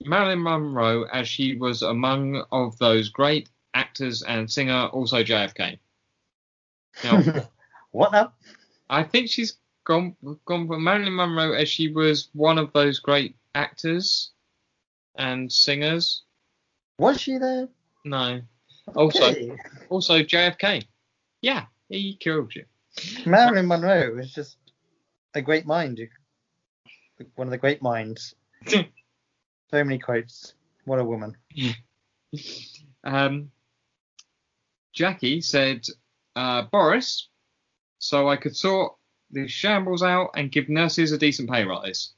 Marilyn Monroe, as she was among of those great actors and singer, also JFK. Now, <laughs> what now? I think she's gone gone for Marilyn Monroe as she was one of those great actors and singers. Was she there? No. Also, Okay. also JFK. Yeah, he killed you. Marilyn Monroe was just a great mind. One of the great minds. <laughs> so many quotes. What a woman. <laughs> Um, Jackie said, uh, Boris, so I could sort the shambles out and give nurses a decent pay rise.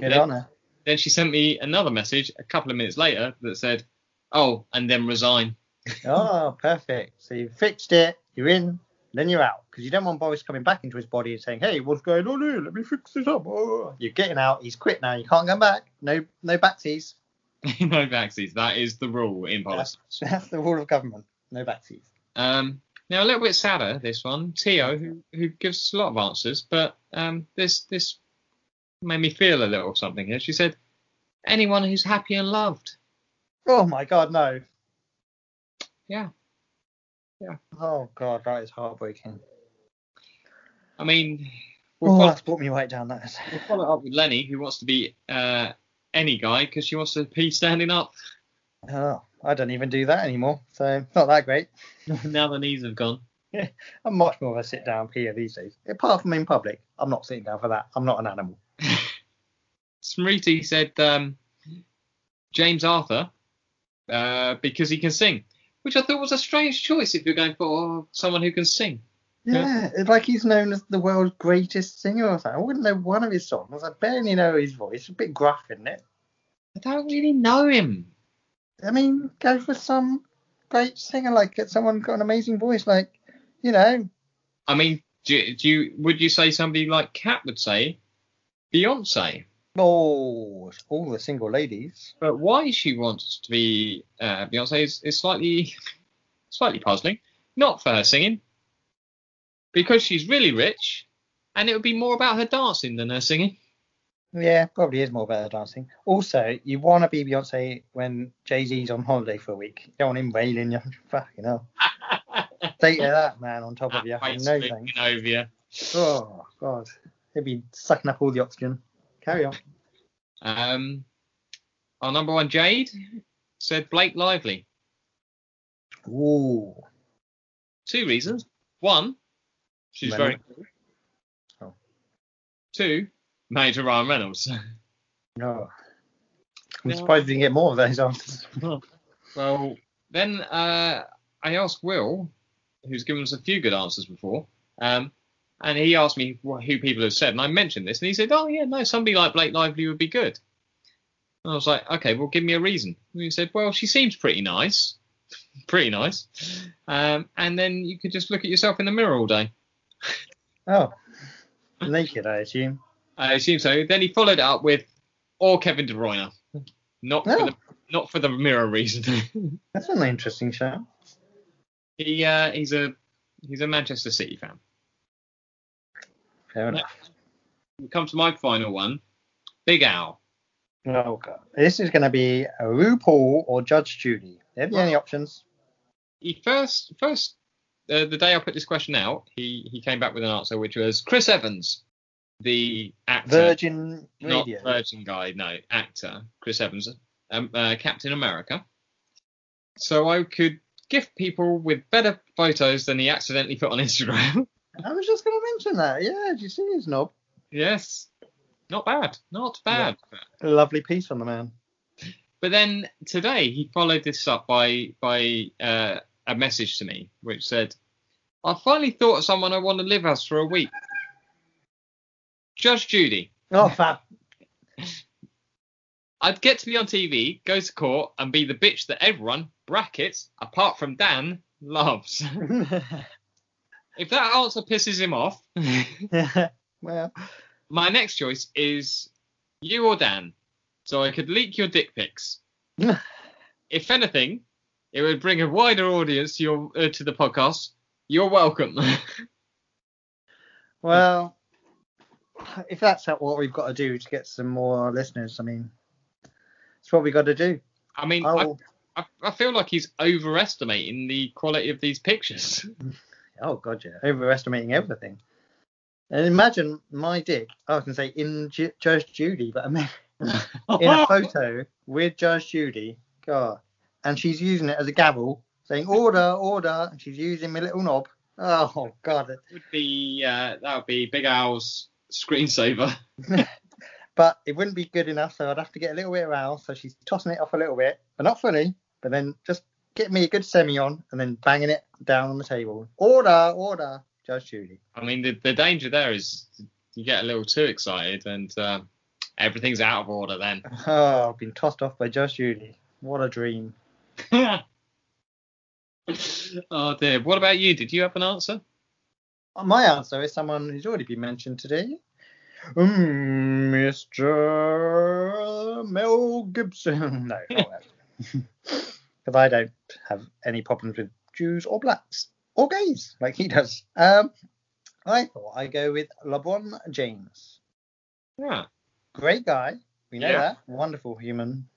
Good Yeah. on her. Then she sent me another message a couple of minutes later that said, oh, and then resign. <laughs> Oh, perfect. So you fixed it, you're in, then you're out. Because you don't want Boris coming back into his body and saying, hey, what's going on here? Let me fix this up. Oh. You're getting out. He's quit now. You can't come back. No no backsies. <laughs> no backsies. That is the rule in politics. <laughs> That's the rule of government. No backsies. Um, now a little bit sadder, this one. Tio, who, who gives a lot of answers, but um, this this made me feel a little something here. She said, anyone who's happy and loved. Oh my god, no. Yeah. Oh god, that is heartbreaking. I mean, we'll, Oh, follow, that's brought me right down. That is. we'll follow up with Lenny, who wants to be uh, any guy because she wants to pee standing up. Oh, I don't even do that anymore, so not that great. <laughs> now the knees have gone. Yeah, I'm much more of a sit down peer these days. Apart from in public, I'm not sitting down for that. I'm not an animal. <laughs> Smriti said um, James Arthur uh, because he can sing, which I thought was a strange choice if you're going for someone who can sing. Yeah. Yeah, like he's known as the world's greatest singer or something. I wouldn't know one of his songs. I barely know his voice. A bit gruff, isn't it? I don't really know him. I mean, go for some great singer, like someone got an amazing voice, like you know. I mean, do, do you would you say somebody like Cat would say Beyonce? Oh, all the single ladies. But why she wants to be uh, Beyonce is, is slightly <laughs> slightly puzzling. Not for her singing, because she's really rich, and it would be more about her dancing than her singing. Yeah, probably is more better dancing. Also, you want to be Beyonce when Jay Z's on holiday for a week. You don't want him wailing you. <laughs> Fucking hell. <laughs> Take that man on top of you. No thanks. over you. Oh god, he'd be sucking up all the oxygen. Carry on. Um, our number one Jade said Blake Lively. Ooh. Two reasons. One, she's very cool. Oh. Two, married to Ryan Reynolds. <laughs> No. I'm No. surprised we didn't get more of those answers. well, then uh, I asked Will who's given us a few good answers before. Um, and he asked me who people have said, and I mentioned this, and he said, "Oh yeah, no, somebody like Blake Lively would be good." And I was like, "Okay, well, give me a reason." And he said, "Well, she seems pretty nice, <laughs> pretty nice." Um, and then you could just look at yourself in the mirror all day. Oh, naked, I assume. I assume so. Then he followed up with, "Or Kevin De Bruyne." Not for Oh. the not for the mirror reason. <laughs> That's an interesting show. he uh, he's a he's a Manchester City fan. Fair enough. We come to my final one, Big Al. Oh god, this is going to be RuPaul or Judge Judy. They're the only options. He first first uh, the day I put this question out, he he came back with an answer which was Chris Evans, the actor, Virgin not Radio. Virgin guy, no actor, Chris Evans, um, uh, Captain America. So I could gift people with better photos than he accidentally put on Instagram. <laughs> I was just going to mention that. Yeah, did you see his knob? yes, not bad, not bad. A lovely piece on the man. But then today he followed this up by by uh, a message to me which said, "I finally thought of someone I want to live as for a week." Judge Judy. Oh, fab. <laughs> I'd get to be on TV, go to court, and be the bitch that everyone brackets apart from Dan loves. <laughs> if that answer pisses him off, <laughs> well, my next choice is you or Dan, so I could leak your dick pics. <laughs> if anything, it would bring a wider audience to your uh, to the podcast. You're welcome. <laughs> well, if that's what we've got to do to get some more listeners, I mean, it's what we got to do. I mean, I I, I, I feel like he's overestimating the quality of these pictures. Oh god, yeah, overestimating everything. And imagine my dick. I was gonna say in Ju- Judge Judy, but I mean <laughs> in a photo with Judge Judy. God, and she's using it as a gavel, saying order, order, and she's using my little knob. Oh god, that would be uh, that would be Big Al's screensaver. <laughs> but it wouldn't be good enough, so I'd have to get a little bit around. So she's tossing it off a little bit, but not fully. But then just get me a good semi on, and then banging it down on the table. Order, order, Judge Judy. I mean, the, the danger there is you get a little too excited and uh, everything's out of order then. <laughs> Oh, I've been tossed off by Judge Judy. What a dream. <laughs> oh dear. What about you? Did you have an answer? My answer is someone who's already been mentioned today. Mm, Mr. Mel Gibson. <laughs> No, not that. Because I don't have any problems with Jews or blacks or gays like he does. Um, I thought I'd go with LeBron James. Yeah. Great guy. We know Yeah. that. Wonderful human.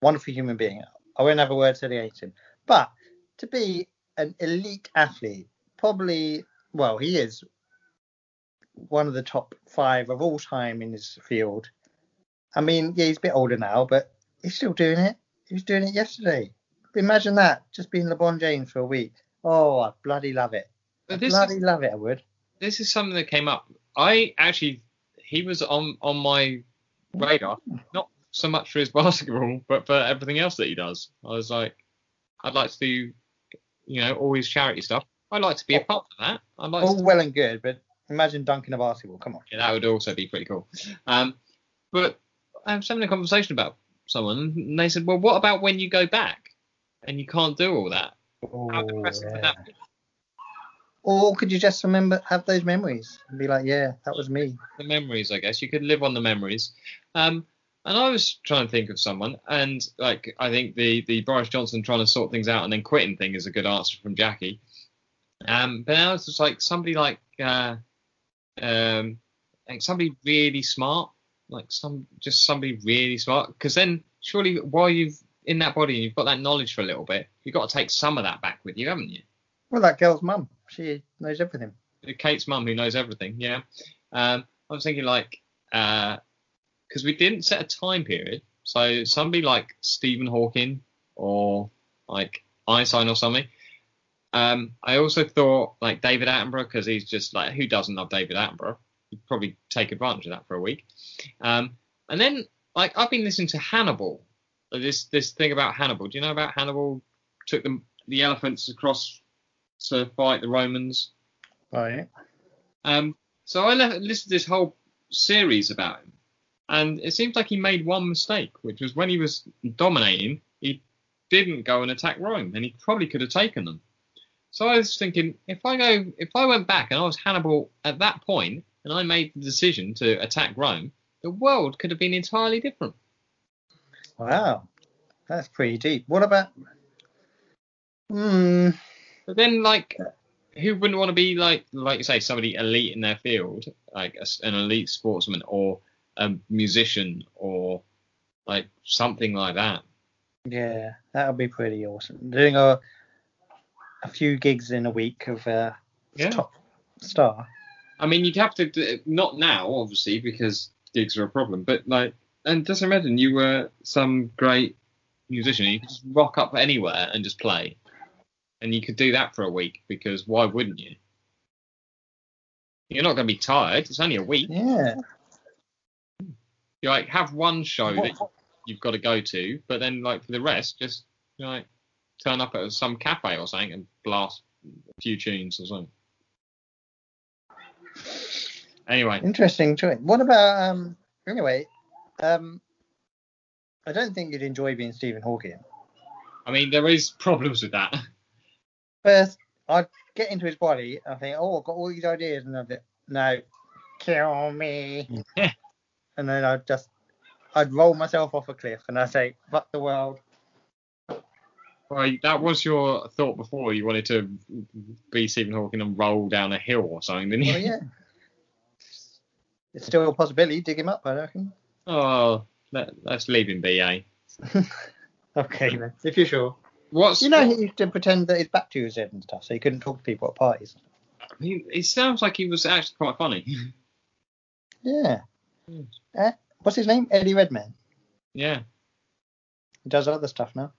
Wonderful human being. I won't have a word to hate him. But to be an elite athlete, probably, well, he is one of the top five of all time in his field. I mean, yeah, he's a bit older now, but he's still doing it. He was doing it yesterday. Imagine that, just being LeBron James for a week. Oh, I bloody love it. I this bloody is, love it, I would. this is something that came up. I actually, he was on on my radar, not so much for his <laughs> basketball, but for everything else that he does. I was like, I'd like to do, you know, all his charity stuff. I'd like to be a part of that. I'd like to All well and good, but imagine dunking a basketball. Come on. Yeah, that would also be pretty cool. Um, but I was having a conversation about someone, and they said, "Well, what about when you go back and you can't do all that? How Oh, depressing yeah. that be? Or could you just remember, have those memories and be like, yeah, that was me. The memories, I guess. You could live on the memories." Um, and I was trying to think of someone, and like I think the the Boris Johnson trying to sort things out and then quitting thing is a good answer from Jackie. Um, but now it's just like somebody like uh, um, like somebody really smart, like some just somebody really smart. Because then surely while you've in that body and you've got that knowledge for a little bit, you've got to take some of that back with you, haven't you? Well, that girl's mum, she knows everything. Kate's mum who knows everything. Yeah. Um, I was thinking like, because we didn't set a time period, so somebody like Stephen Hawking or like Einstein or something. Um, I also thought like David Attenborough because he's just like who doesn't love David Attenborough? You'd probably take advantage of that for a week. Um, and then like I've been listening to Hannibal. This this thing about Hannibal. Do you know about Hannibal? Took the the elephants across to fight the Romans. Right. Um, so I le- listened to this whole series about him, and it seems like he made one mistake, which was when he was dominating, he didn't go and attack Rome, and he probably could have taken them. So I was thinking, if I go, if I went back and I was Hannibal at that point, and I made the decision to attack Rome, the world could have been entirely different. Wow. That's pretty deep. What about? Hmm. But then, like, who wouldn't want to be like, like you say, somebody elite in their field, like a an elite sportsman or a musician or like something like that? Yeah, that would be pretty awesome. Doing a a few gigs in a week of uh, Yeah. top star. I mean, you'd have to do, not now, obviously, because gigs are a problem. But like, and just imagine you were some great musician. You could just rock up anywhere and just play, and you could do that for a week because why wouldn't you? You're not going to be tired. It's only a week. Yeah. You like have one show that you've got to go to, but then like for the rest, just like turn up at some cafe or something and blast a few tunes or something. Anyway, Interesting choice. What about um? Anyway, um, I don't think you'd enjoy being Stephen Hawking. I mean there is problems with that. First, I'd get into his body. I think, oh, I've got all these ideas, and I'd be, no, kill me. <laughs> and then I'd just, I'd roll myself off a cliff, and I'd say, fuck the world. Well, that was your thought before. You wanted to be Stephen Hawking and roll down a hill or something, didn't you? Well, yeah. It's still a possibility. Dig him up, I reckon. Oh, let, let's leave him be, eh? <laughs> Okay, then. If you're sure. What's You know, he used to pretend that his back to his head and stuff, so he couldn't talk to people at parties. he, it sounds like he was actually quite funny. <laughs> Yeah. Hmm. Eh, what's his name? Eddie Redmayne. yeah. He does other stuff now.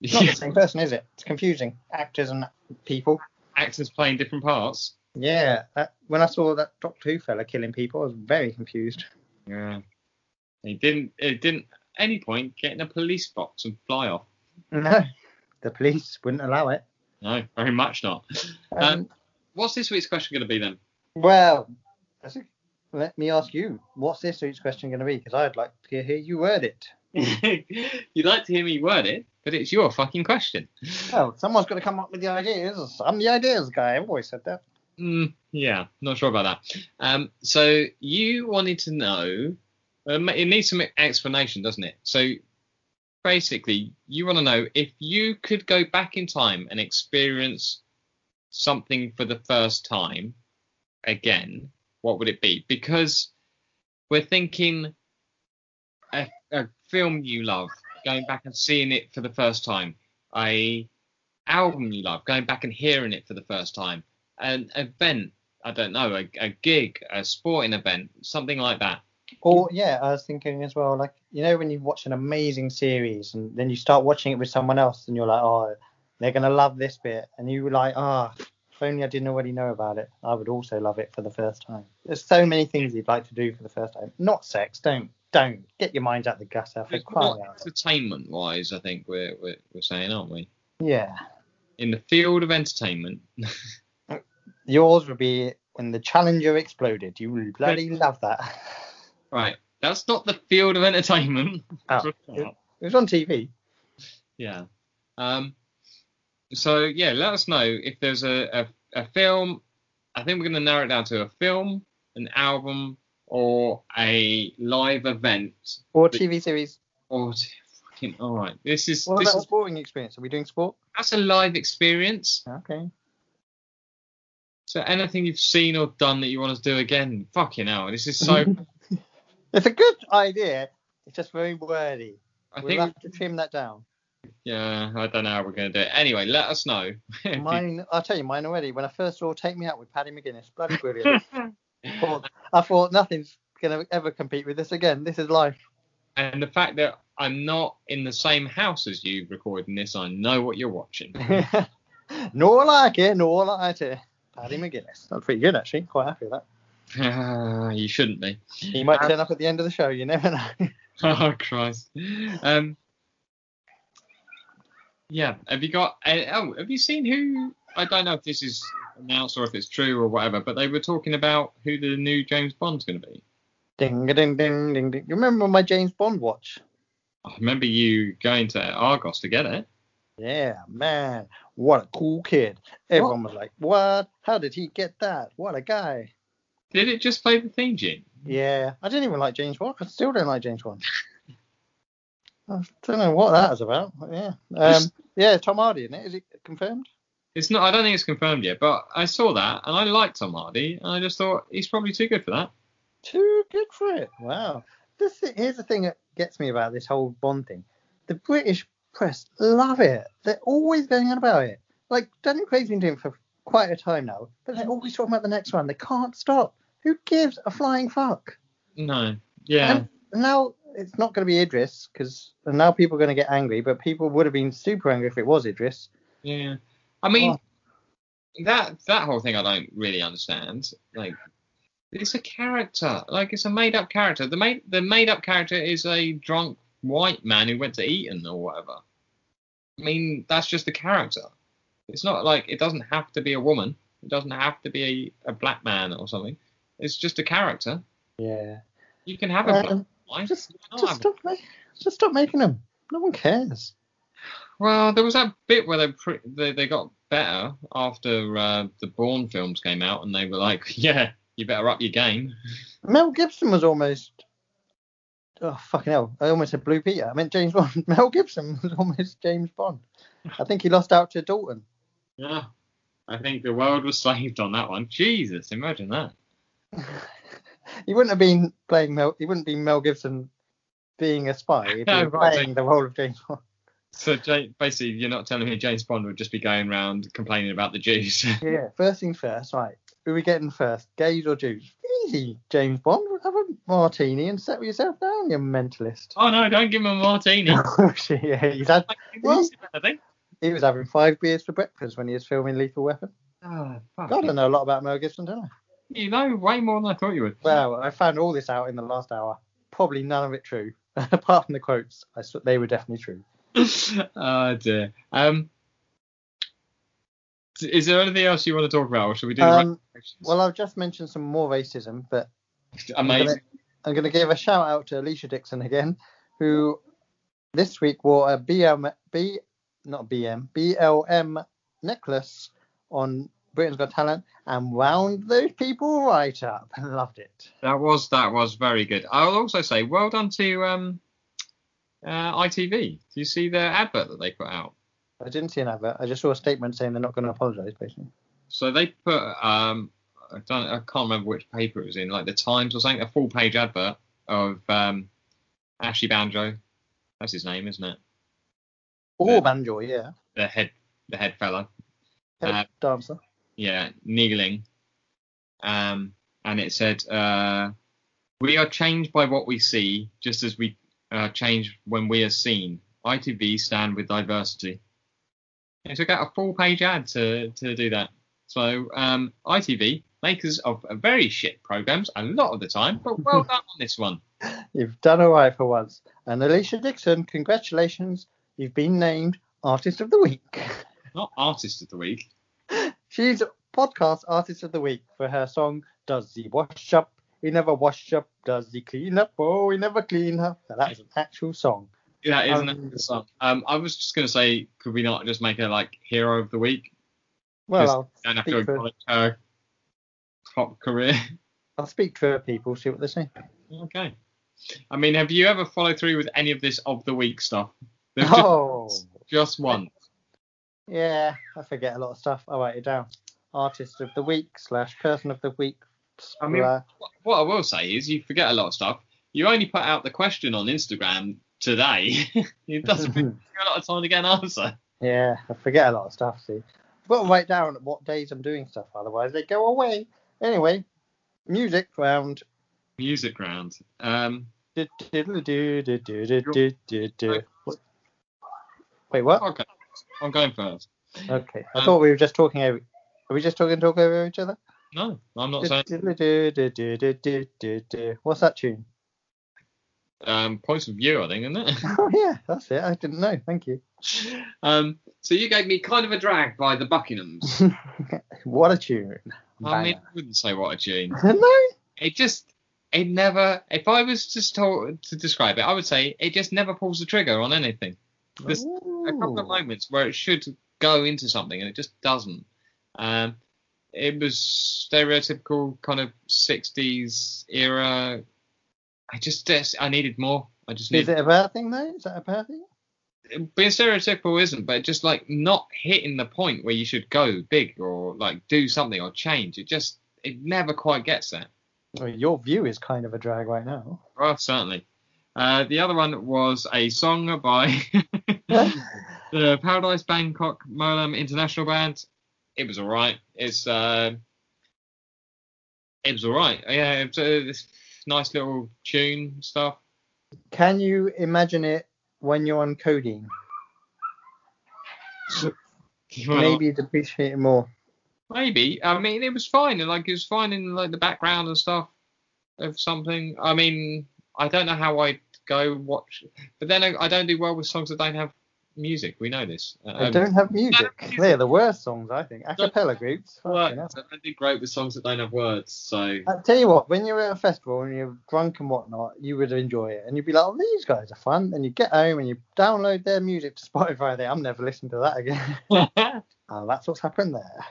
It's not <laughs> the same person, is it? It's confusing. Actors and people. Actors playing different parts. Yeah. That, when I saw that Doctor Who fella killing people, I was very confused. Yeah. He didn't. It didn't. At any point get in a police box and fly off. No, <laughs> the police wouldn't allow it. No, very much not. Um, Um, What's this week's question going to be then? well, let me ask you, what's this week's question going to be? Because I'd like to hear you word it. <laughs> You'd like to hear me word it, but it's your fucking question. Oh, someone's got to come up with the ideas. I'm the ideas guy. I've always said that. Mm, yeah, not sure about that. Um, so you wanted to know. Um, it needs some explanation, doesn't it? So basically, you want to know if you could go back in time and experience something for the first time again, what would it be? Because we're thinking a, a film you love, going back and seeing it for the first time, a album you love, going back and hearing it for the first time, an event, I don't know, a, a gig, a sporting event, something like that. Or yeah, I was thinking as well, like you know when you watch an amazing series and then you start watching it with someone else and you're like, oh, they're gonna love this bit, and you were like, ah, if only I didn't already know about it, I would also love it for the first time. There's so many things you'd like to do for the first time. Not sex, don't, don't get your minds out the gutter for crying out. entertainment wise, I think we're, we're, we're saying, aren't we? Yeah, In the field of entertainment, <laughs> yours would be when the Challenger exploded. You would bloody love that. <laughs> right? That's not the field of entertainment. Oh, it was on TV. Yeah. Um. So yeah, let us know if there's a, a, a film. I think we're going to narrow it down to a film, an album, or a live event. Or TV series. Or fucking all right. This is What this about is sporting experience? Are we doing sport? that's a live experience. Okay. So anything you've seen or done that you want to do again? Fucking hell, this is so. <laughs> It's a good idea. It's just very wordy. I We'll think have to trim that down. yeah. I don't know how we're going to do it. Anyway, let us know. <laughs> Mine, I'll tell you mine already. When I first saw Take Me Out with Paddy McGuinness, bloody brilliant. <laughs> thought, I thought nothing's gonna ever compete with this again. This is life. and the fact that I'm not in the same house as you recording this, I know what you're watching. <laughs> nor like it, nor like it. Paddy McGuinness. That's pretty good actually. Quite happy with that. <laughs> you shouldn't be. He might turn up at the end of the show. You never know. <laughs> <laughs> Oh Christ. Um. Yeah. Have you got? Uh, oh, have you seen who I don't know if this is announced or if it's true or whatever, but they were talking about who the new James Bond's going to be. Ding ding ding ding ding. You remember my James Bond watch? I remember you going to Argos to get it. Yeah, man, what a cool kid. Everyone was like, "What? How did he get that? What a guy!" Did it just play the theme tune? Yeah, I didn't even like James Bond. I still don't like James Bond. <laughs> I don't know what that is about. Yeah, um, yeah, Tom Hardy, isn't it? Is it confirmed? It's not. I don't think it's confirmed yet, but I saw that and I liked Tom Hardy, and I just thought he's probably too good for that. Too good for it. Wow. This thi- here's the thing that gets me about this whole Bond thing. The British press love it. They're always going on about it. Like Daniel Craig's been doing it for quite a time now, but they're always talking about the next one. They can't stop. Who gives a flying fuck? No. Yeah. And now it's not going to be Idris because now people are going to get angry, but people would have been super angry if it was Idris. Yeah. I mean, Oh. that that whole thing I don't really understand. Like, it's a character. Like, it's a made up character. The made the made up character is a drunk white man who went to Eton or whatever. I mean, that's just a character. It's not like it doesn't have to be a woman. It doesn't have to be a, a black man or something. It's just a character. Yeah. You can have a black Um, wife. just, just have- stop, ma- just stop making them. No one cares. Well, there was that bit where they pre- they, they got better after uh, the Bourne films came out, and they were like, <laughs> "Yeah, you better up your game." Mel Gibson was almost. Oh fucking hell! I almost said Blue Peter. I meant James Bond. <laughs> Mel Gibson was almost James Bond. I think he lost out to Dalton. Yeah, I think the world was saved on that one. Jesus, imagine that. <laughs> he wouldn't have been playing Mel. He wouldn't be Mel Gibson being a spy. He'd <laughs> No, right, playing the role of James Bond. So basically, you're not telling me James Bond would just be going around complaining about the Jews. <laughs> Yeah. First things first. Right. Who are we getting first? Gays or Jews? Easy, James Bond. Have a martini and settle yourself down, you mentalist. oh no, don't give him a martini. yeah, he's had, Like, he was, I think. He was having five beers for breakfast when he was filming Lethal Weapon. Oh, fuck. God, I know a lot about Mel Gibson, don't I? You know way more than I thought you would. Well, I found all this out in the last hour. Probably none of it true, <laughs> apart from the quotes. I sw- they were definitely true. oh <laughs> dear. Um, is there anything else you want to talk about, or should we do the Um, well, I've just mentioned some more racism, but Amazing. I'm going to give a shout out to Alesha Dixon again, who this week wore a BM, B, not BM, BLM necklace on Britain's Got Talent and wound those people right up. <laughs> Loved it. That was that was very good. I'll also say well done to um, uh, ITV. Do you see the advert that they put out? I didn't see an advert. I just saw a statement saying they're not going to apologise, basically. So they put um, I don't I can't remember which paper it was in, like the Times or something, a full page advert of um, Ashley Banjo. That's his name, isn't it? Or banjo, yeah. The head the head fella. Head Uh, dancer. yeah, kneeling. Um, and it said, uh, "We are changed by what we see, just as we uh, change when we are seen. ITV stand with diversity." It took out a full-page ad to to do that. So um, ITV, makers of very shit programs a lot of the time, but well <laughs> done on this one. You've done all right for once. And Alesha Dixon, congratulations. You've been named Artist of the Week. <laughs> Not artist of the week. <laughs> She's podcast Artist of the Week for her song Does He Wash Up? He never wash up. Does he clean up? Oh, he never clean up. Now, that is an actual song. Yeah, isn't Um, it? the song? Um, I was just gonna say, could we not just make her like hero of the week? Well, I'll, Don't have to Speak for- her top career. <laughs> I'll speak to her people, see what they say. Okay. I mean, have you ever followed through with any of this of the week stuff? Just, Oh, just one. yeah, I forget a lot of stuff. I'll write it down. Artist of the Week slash Person of the Week. I mean, what- I will say is you forget a lot of stuff. You only put out the question on Instagram today. <laughs> it doesn't take <laughs> a lot of time to get an answer. yeah, I forget a lot of stuff, see. I've got to write down what days I'm doing stuff, otherwise they go away. Anyway, music round. Music round. Um, Do-do-do-do-do-do-do-do. Wait, what? okay. I'm going first. Okay, I Um, thought we were just talking over. Are we just talking talk over each other? No, I'm not saying. What's that tune? Um, points of view, I think, isn't it? <laughs> Oh yeah, that's it. I didn't know. Thank you. um, so you gave me kind of a drag by the Buckinghams. <laughs> what a tune. I mean, I wouldn't say what a tune. <laughs> no. It just, it never. If I was just told to describe it, I would say it just never pulls the trigger on anything. There's a couple of moments where it should go into something and it just doesn't. Um, it was stereotypical kind of 60s era. I just, I needed more. I just Is it a bad thing though? Is that a bad thing? being stereotypical isn't, but just like not hitting the point where you should go big or like do something or change. It just it never quite gets there. Well, your view is kind of a drag right now. Well, certainly. Uh, the other one was a song by <laughs> <laughs> the Paradise Bangkok Molam International Band. It was alright. It's uh, it was alright. Yeah, it's uh, this nice little tune stuff. Can you imagine it when you're on codeine? Well, Maybe you'd appreciate it more. Maybe. I mean, it was fine. Like it was fine in like the background and stuff of something. I mean, I don't know how I'd go watch, but then I, I don't do well with songs that don't have music. We know this. They Um, don't have music. They're the worst songs, I think. A cappella groups. I don't do great with songs that don't have words. So I tell you what, when you're at a festival and you're drunk and whatnot, you would enjoy it, and you'd be like, "Oh, these guys are fun." And you get home and you download their music to <laughs> Spotify. There, I'm never listening to that again. <laughs> <laughs> oh, that's what's happened there.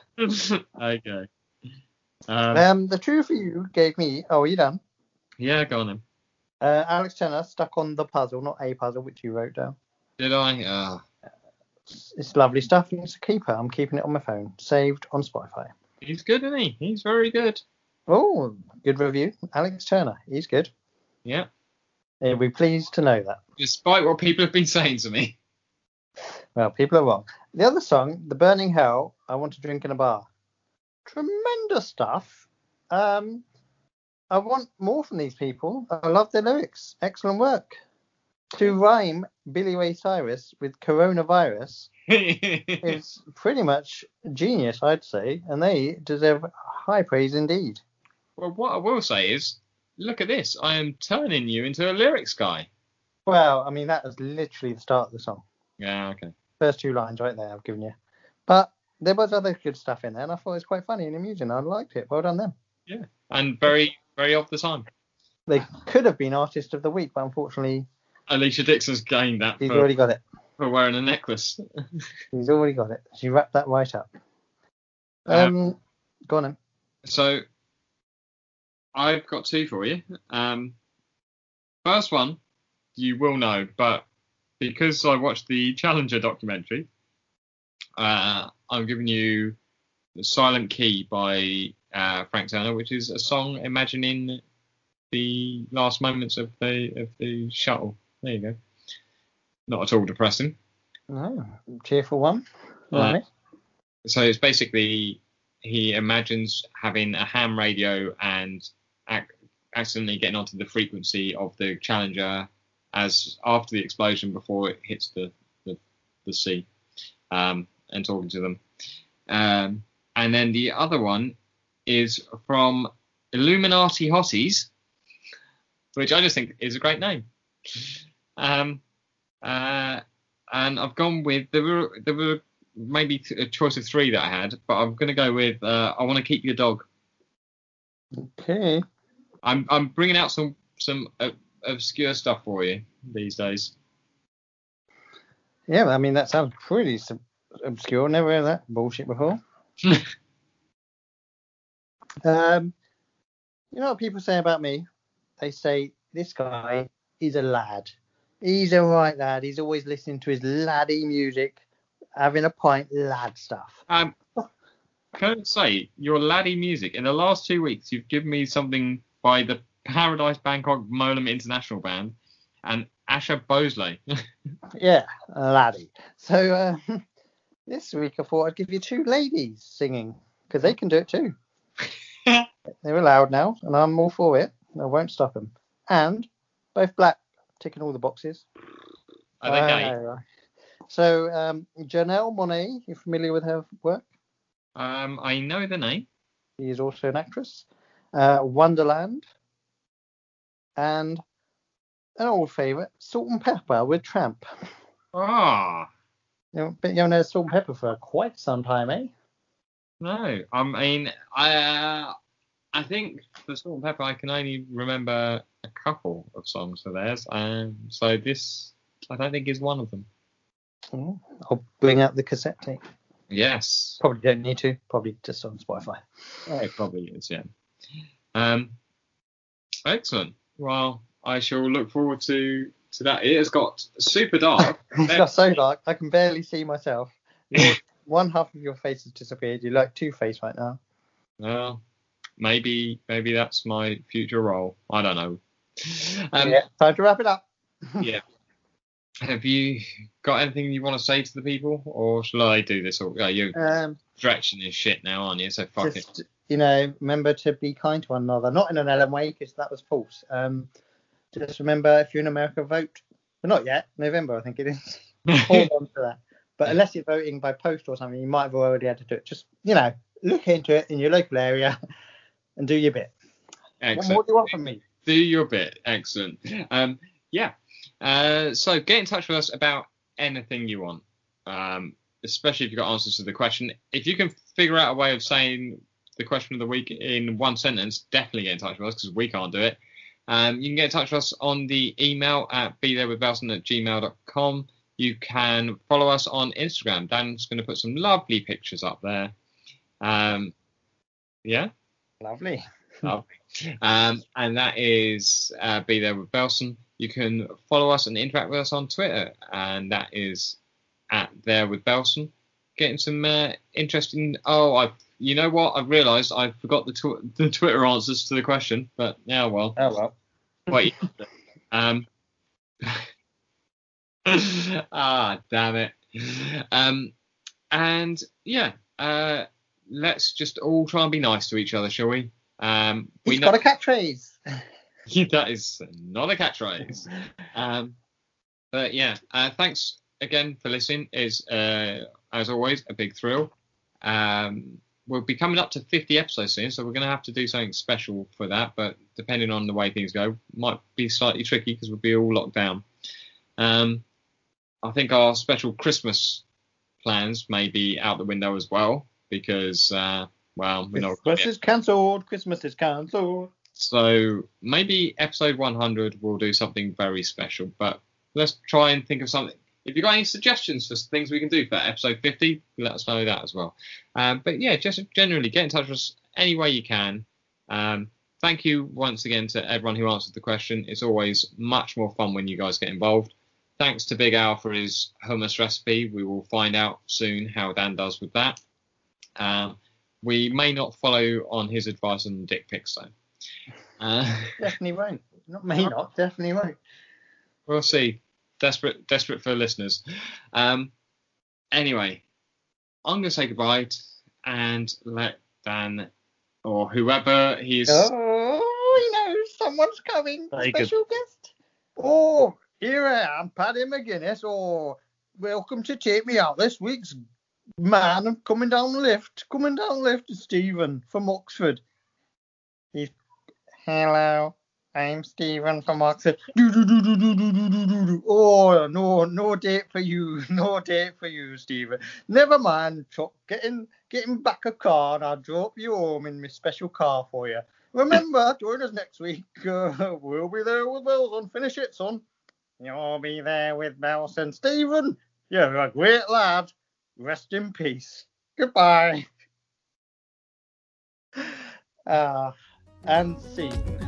okay. Um, Um, the true for you gave me. Oh, are you done? yeah, go on then. Uh, Alex Turner stuck on the puzzle, not a puzzle, which you wrote down. Did I? Uh, It's, lovely stuff, and it's a keeper. I'm keeping it on my phone, saved on Spotify. he's good, isn't he? He's very good. Oh, good review, Alex Turner. He's good. Yeah. Be pleased to know that. Despite what people have been saying to me. Well, people are wrong. The other song, The Burning Hell, I Want to Drink in a Bar. Tremendous stuff. Um, I want more from these people. I love their lyrics. Excellent work. To rhyme Billy Ray Cyrus with coronavirus <laughs> is pretty much genius, I'd say, and they deserve high praise indeed. well, what I will say is, look at this. I am turning you into a lyrics guy. Well, I mean, that is literally the start of the song. Yeah, okay. First two lines right there, I've given you. But there was other good stuff in there, and I thought it was quite funny and amusing. I liked it. Well done, them. Yeah, and very, very off the time. They could have been Artist of the Week, but unfortunately, Alesha Dixon's gained that he's for, already got it. for wearing a necklace. <laughs> He's already got it. She wrapped that right up. Um, Um, go on then. So I've got two for you. Um, first one, you will know, but because I watched the Challenger documentary, uh, I'm giving you the Silent Key by uh, Frank Turner, which is a song imagining the last moments of the of the shuttle. There you go. Not at all depressing. Oh, cheerful one. Uh, Right. so it's basically he imagines having a ham radio and ac- accidentally getting onto the frequency of the Challenger as after the explosion before it hits the the, the sea um, and talking to them. Um, and then the other one is from Illuminati Hotties, which I just think is a great name. Um, uh, and I've gone with there were there were maybe a choice of three that I had, but I'm going to go with uh, I want to keep your dog. Okay. I'm I'm bringing out some some uh, obscure stuff for you these days. Yeah, I mean that sounds pretty obscure. Never heard that bullshit before. <laughs> um, you know what people say about me? They say this guy is a lad. He's a right lad. He's always listening to his laddie music, having a pint, lad stuff. Um, can I say your laddie music in the last two weeks? You've given me something by the Paradise Bangkok Molam International Band and Asha Bhosle. <laughs> Yeah, laddie. So uh, <laughs> this week I thought I'd give you two ladies singing because they can do it too. They're allowed now, and I'm all for it. I won't stop them. And both black, ticking all the boxes. Are they gay? Uh, so um, Janelle Monáe, you familiar with her work? Um, I know the name. She is also an actress. Uh, Wonderland and an old favourite, Salt-N-Pepa with Tramp. Ah, You know, been going to Salt-N-Pepa for quite some time, eh? no. I mean, I uh, I think for Salt-N-Pepa, I can only remember a couple of songs of theirs. Um, so this, I don't think is one of them. Oh, I'll bring out the cassette tape. Yes. Probably don't need to. Probably just on Spotify. It probably is, yeah. Um, excellent. Well, I shall look forward to to that. It has got super dark. <laughs> it's got so dark, I can barely see myself. <laughs> One half of your face has disappeared. You're like Two Face right now. well, maybe maybe that's my future role. I don't know. Um, yeah, time to wrap it up. <laughs> yeah. Have you got anything you want to say to the people, or shall I do this? Or are you Um, stretching this shit now, aren't you? So fuck it. you know, remember to be kind to one another. Not in an Ellen way, because that was false. Um, just remember, if you're in America, vote. But not yet. November, I think it is. <laughs> Hold on to that. But unless you're voting by post or something, you might have already had to do it. Just you know, look into it in your local area <laughs> and do your bit. What Excellent. more do you want from me? do your bit. Excellent. Um, yeah. Uh, so get in touch with us about anything you want, um, especially if you've got answers to the question. If you can figure out a way of saying the question of the week in one sentence, definitely get in touch with us because we can't do it. Um, you can get in touch with us on the email at be there with Belson at gmail.com. You can follow us on Instagram. Dan's going to put some lovely pictures up there. Um, yeah. Lovely. Lovely. <laughs> Um, and that is uh, Be There with Belson. You can follow us and interact with us on Twitter, and that is at There with Belson. Getting some uh, interesting. Oh, I. You know what? I've realised I forgot the, tw- <laughs> the Twitter answers to the question, but now well. Oh well. Wait. um. <laughs> ah, damn it. Um, and yeah, uh, let's just all try and be nice to each other, shall we? Um, we He's know got a catchphrase. <laughs> that is not a catchphrase. Um, but yeah, uh, thanks again for listening. Is uh, as always a big thrill. Um, we'll be coming up to 50 episodes soon, so we're going to have to do something special for that. But depending on the way things go, might be slightly tricky because we'll be all locked down. Um, I think our special Christmas plans may be out the window as well because, uh, well, we're not. Christmas is cancelled. Christmas is cancelled. So maybe episode 100 will do something very special, but let's try and think of something. If you've got any suggestions for things we can do for episode 50, let us know that as well. Um, but yeah, just generally get in touch with us any way you can. Um, thank you once again to everyone who answered the question. It's always much more fun when you guys get involved. Thanks to Big Al for his hummus recipe. We will find out soon how Dan does with that. Um, we may not follow on his advice on dick pics though. Uh, <laughs> Definitely won't. Not may not. Definitely won't. we'll see. Desperate, desperate for listeners. Um, anyway, I'm gonna say goodbye and let Dan or whoever he is. Oh, he knows someone's coming. Very good. Special guest. Oh, here I am, Paddy McGuinness. Oh, welcome to take me out this week's man coming down the lift. Coming down the lift is Stephen from Oxford. He's hello. I'm Stephen from Oxford. Do, do, do, do, do, do, do, do, do, do. Oh no, no date for you, <laughs> no date for you, Stephen. Never mind, Chuck. Get in, get in back a car, and I'll drop you home in my special car for you. Remember, <laughs> join us next week. <laughs> Uh, we'll be there with Belson. Finish it, son. You'll be there with Belson. Stephen, you're a great lad. Rest in peace. Goodbye. <laughs> Ah, and scene.